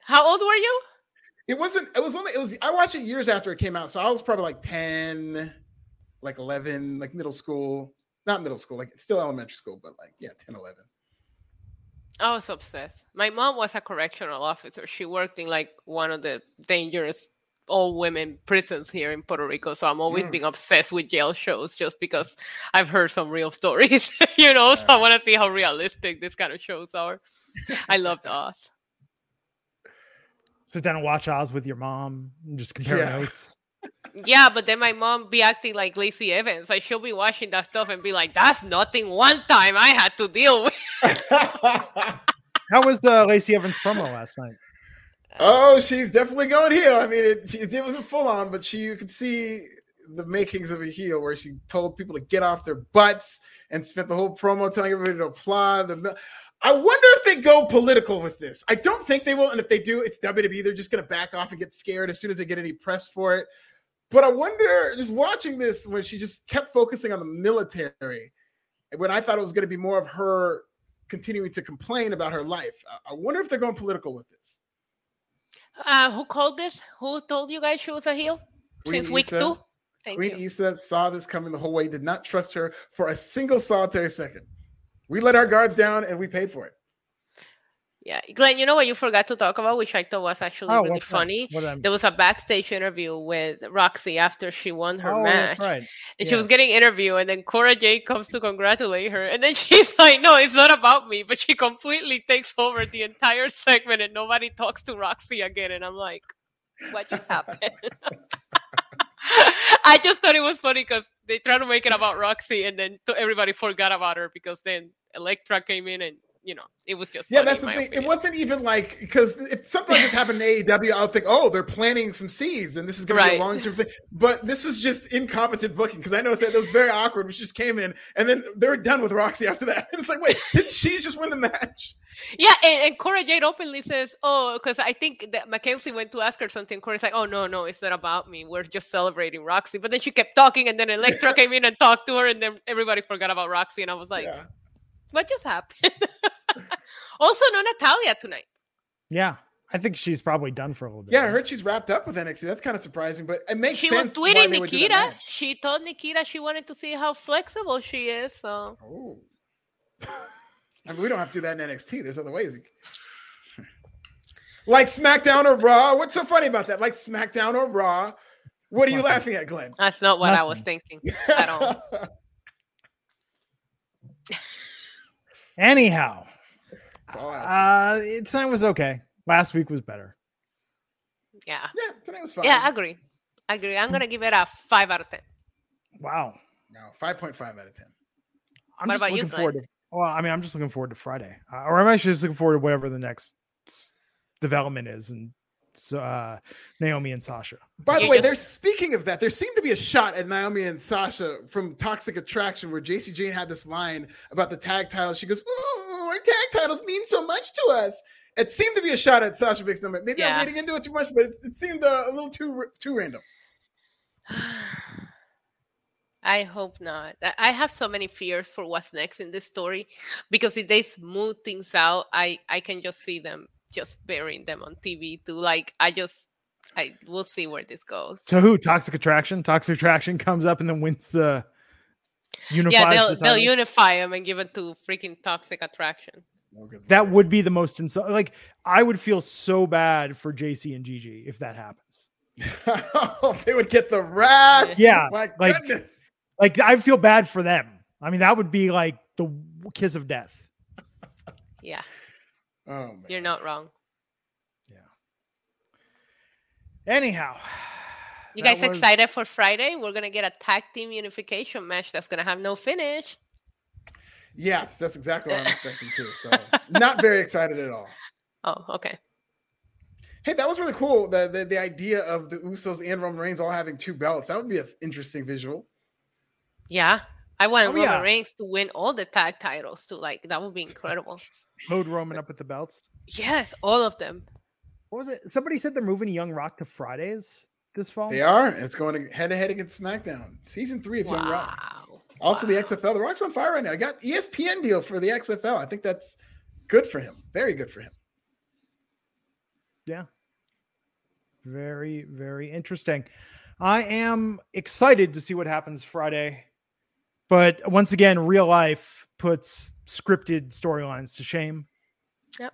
How old were you? it wasn't. It was only. It was. I watched it years after it came out, so I was probably like ten, like eleven, like middle school. Not middle school, like still elementary school, but like yeah, 10, 11. I was obsessed. My mom was a correctional officer. She worked in like one of the dangerous all women prisons here in Puerto Rico. So I'm always Mm. being obsessed with jail shows just because I've heard some real stories, you know. So I want to see how realistic this kind of shows are. I loved Oz. Sit down and watch Oz with your mom and just compare Yeah. notes. Yeah, but then my mom be acting like Lacey Evans. Like she'll be watching that stuff and be like, "That's nothing." One time I had to deal with. How was the Lacey Evans promo last night? Oh, she's definitely going heel. I mean, it, it wasn't full on, but she you could see the makings of a heel where she told people to get off their butts and spent the whole promo telling everybody to applaud. The, I wonder if they go political with this. I don't think they will, and if they do, it's WWE. They're just going to back off and get scared as soon as they get any press for it. But I wonder, just watching this, when she just kept focusing on the military, when I thought it was going to be more of her continuing to complain about her life. I wonder if they're going political with this. Uh, who called this? Who told you guys she was a heel Queen since week Issa. two? Thank Queen you. Issa saw this coming the whole way, did not trust her for a single solitary second. We let our guards down and we paid for it. Yeah, Glenn, you know what you forgot to talk about, which I thought was actually Oh, really funny. There was a backstage interview with Roxy after she won her oh, match. right. And she was getting interviewed, and then Cora Jade comes to congratulate her, and then she's like, "No, it's not about me." But she completely takes over the entire segment, and nobody talks to Roxy again. And I'm like, "What just happened?" I just thought it was funny because they tried to make it about Roxy, and then everybody forgot about her because then Elektra came in, and you know, it was just Yeah, that's the thing. It wasn't even like because if something like this happened in AEW, I'll think, oh, they're planting some seeds and this is going to be a long term thing. But this was just incompetent booking because I noticed that it was very awkward she just came in and then they were done with Roxy after that. And it's like, wait, didn't she just win the match? Yeah, and, and Cora Jade openly says, "Oh, because I think that Mackenzie went to ask her something." Cora's like, "Oh no, no, it's not about me. We're just celebrating Roxy." But then she kept talking, and then Elektra came in and talked to her, and then everybody forgot about Roxy, and I was like, yeah. "What just happened?" also, no Natalya tonight. Yeah, I think she's probably done for a little bit. Yeah, I heard she's wrapped up with NXT. That's kind of surprising, but it makes sense. She was sense. why tweeting they would do that Nikkita. She told Nikkita she wanted to see how flexible she is. So Oh. I mean, we don't have to do that in NXT. There's other ways. like SmackDown or Raw. What's so funny about that? Like SmackDown or Raw. What are you laughing at, Glenn? that's not what I was thinking at all. Anyhow, It's all uh, it tonight was okay. Last week was better. Yeah, yeah, tonight was fine. yeah, I agree. I agree. I'm gonna give it a five out of ten. Wow. no, 5.5 out of 10. I'm What just about you, looking forward to. Well, I mean, I'm just looking forward to Friday, uh, or I'm actually just looking forward to whatever the next development is, and uh, Naomi and Sasha. By the Yeah, way, just- there's speaking of that, there seemed to be a shot at Naomi and Sasha from Toxic Attraction where Jacy Jayne had this line about the tag titles. She goes, "Ooh, our tag titles mean so much to us." It seemed to be a shot at Sasha Banks. Maybe Yeah. I'm reading into it too much, but it, it seemed uh, a little too too random. I hope not. I- I have so many fears for what's next in this story because if they smooth things out, I I can just see them just burying them on TV too. Like I just I we'll see where this goes. To who? Toxic Attraction. Toxic Attraction comes up and then wins the unifies Yeah, they'll the they'll unify them and give it to freaking toxic attraction. that would be the most insult. Like I would feel so bad for Jacy and Gigi if that happens. they would get the wrath. Yeah, My like- goodness. Like I feel bad for them. I mean, that would be like the kiss of death. Yeah, Oh man. you're not wrong. Yeah. Anyhow, You guys was- excited for Friday? We're gonna get a tag team unification match that's gonna have no finish. Yes, that's exactly what I'm expecting too. So not very excited at all. Oh, okay. Hey, that was really cool. The, the the idea of the Usos and Roman Reigns all having two belts. That would be an interesting visual. Yeah. I want Oh, Roman yeah. Reigns to win all the tag titles too. Like that would be incredible. load Roman up with the belts. Yes, all of them. What was it? Somebody said they're moving Young Rock to Fridays this fall. They are. It's going to head to head against SmackDown. Season three of Young Rock. Wow. Also, the XFL. The Rock's on fire right now. I got ESPN deal for the XFL. I think that's good for him. Very good for him. Yeah. Very, very interesting. I am excited to see what happens Friday. But once again, real life puts scripted storylines to shame.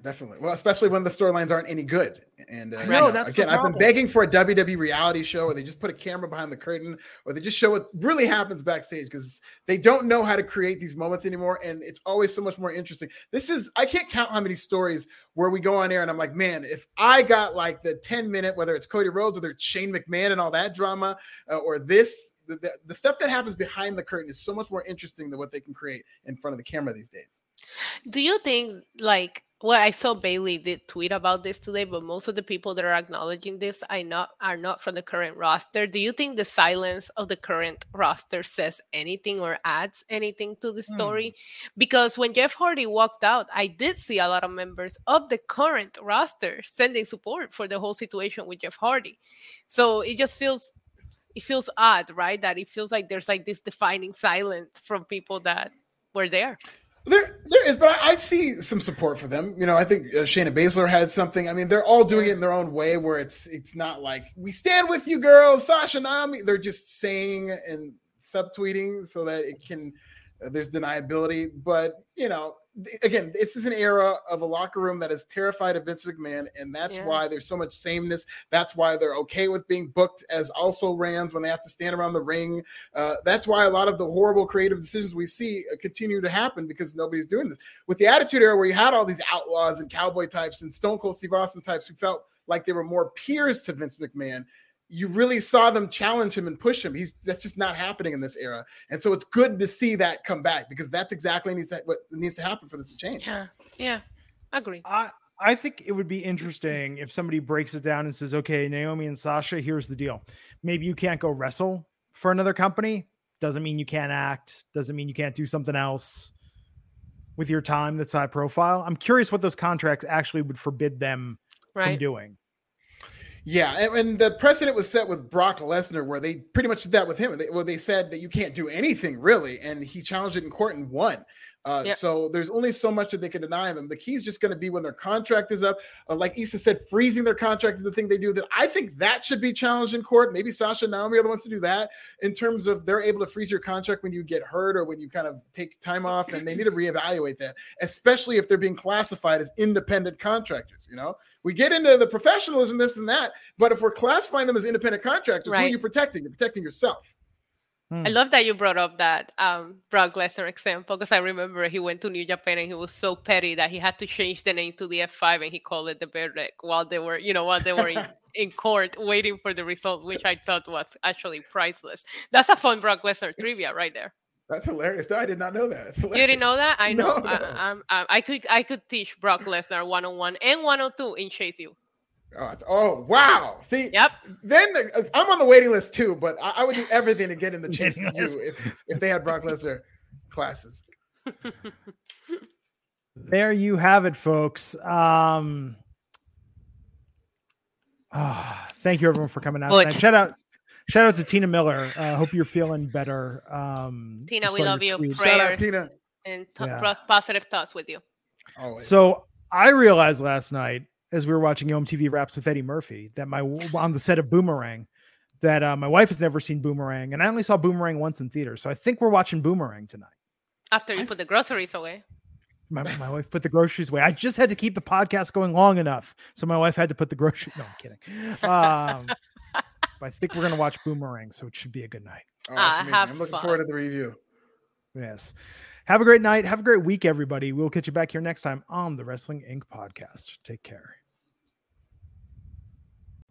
Definitely. Well, especially when the storylines aren't any good. And uh, you know, that's again, I've been begging for a WWE reality show where they just put a camera behind the curtain, or they just show what really happens backstage because they don't know how to create these moments anymore, and it's always so much more interesting. This is I can't count how many stories where we go on air and I'm like, man, if I got like the 10 minute, whether it's Cody Rhodes, whether it's Shane McMahon and all that drama, uh, or this. The, the, the stuff that happens behind the curtain is so much more interesting than what they can create in front of the camera these days. Do you think like well I saw Bayley did tweet about this today, but most of the people that are acknowledging this I not are not from the current roster. Do you think the silence of the current roster says anything or adds anything to the hmm. story? Because when Jeff Hardy walked out, I did see a lot of members of the current roster sending support for the whole situation with Jeff Hardy. So it just feels it feels odd, right? That it feels like there's like this defining silence from people that were there. There, there is, but I, I see some support for them. You know, I think uh, Shayna Baszler had something. I mean, they're all doing it in their own way, where it's it's not like we stand with you, girls, Sasha Naomi. They're just saying and subtweeting so that it can uh, there's deniability. But you know, again, this is an era of a locker room that is terrified of Vince McMahon, and that's Yeah. why there's so much sameness. That's why they're okay with being booked as also Rams when they have to stand around the ring. Uh, that's why a lot of the horrible creative decisions we see uh, continue to happen because nobody's doing this. With the Attitude Era, where you had all these outlaws and cowboy types and Stone Cold Steve Austin types who felt like they were more peers to Vince McMahon, you really saw them challenge him and push him. He's that's just not happening in this era, and so it's good to see that come back because that's exactly needs to, what needs to happen for this to change. Yeah, yeah, agree. I I think it would be interesting if somebody breaks it down and says, "Okay, Naomi and Sasha, here's the deal. Maybe you can't go wrestle for another company. Doesn't mean you can't act. Doesn't mean you can't do something else with your time that's high profile." I'm curious what those contracts actually would forbid them from doing. Yeah, and, and the precedent was set with Brock Lesnar, where they pretty much did that with him. They, well, they said that you can't do anything really, and he challenged it in court and won. Uh, Yep. So there's only so much that they can deny them. The key is just going to be when their contract is up. Uh, like Issa said, freezing their contract is the thing they do. That I think that should be challenged in court. Maybe Sasha and Naomi are the ones to do that in terms of they're able to freeze your contract when you get hurt or when you kind of take time off, and they need to reevaluate that, especially if they're being classified as independent contractors. You know, we get into the professionalism, this and that, but if we're classifying them as independent contractors, who are you protecting? You're protecting yourself. I love that you brought up that um, Brock Lesnar example because I remember he went to New Japan and he was so petty that he had to change the name to the F5 and he called it the Verdict while they were, you know, while they were in, in court waiting for the result, which I thought was actually priceless. That's a fun Brock Lesnar trivia right there. That's hilarious. No, I did not know that. You didn't know that? I know. No, no. I, I, I could I could teach Brock Lesnar 101 and 102 in Chase U. Oh, oh wow! See, Yep. Then the, I'm on the waiting list too, but I, I would do everything to get in the chase to Waiting you if if they had Brock Lesnar classes. there you have it, folks. Um, ah, thank you everyone for coming out. Butch. tonight. Shout out, shout out to Tina Miller. Uh, hope you're feeling better. Um, Tina, we love you. tweet. Pray- Shout out Prayers. Tina. And t- Yeah. positive thoughts with you. Always. So I realized last night as we were watching OMTV Raps with Eddie Murphy that my on the set of Boomerang that uh, my wife has never seen Boomerang, and I only saw Boomerang once in theater. So I think we're watching Boomerang tonight. After you put the groceries away. My, my wife put the groceries away. I just had to keep the podcast going long enough, so my wife had to put the groceries. No, I'm kidding. Um, but I think we're gonna watch Boomerang, so it should be a good night. Oh, that's amazing. have I'm looking fun. forward to the review. Yes. Have a great night. Have a great week, everybody. We'll catch you back here next time on the Wrestling Inc. podcast. Take care.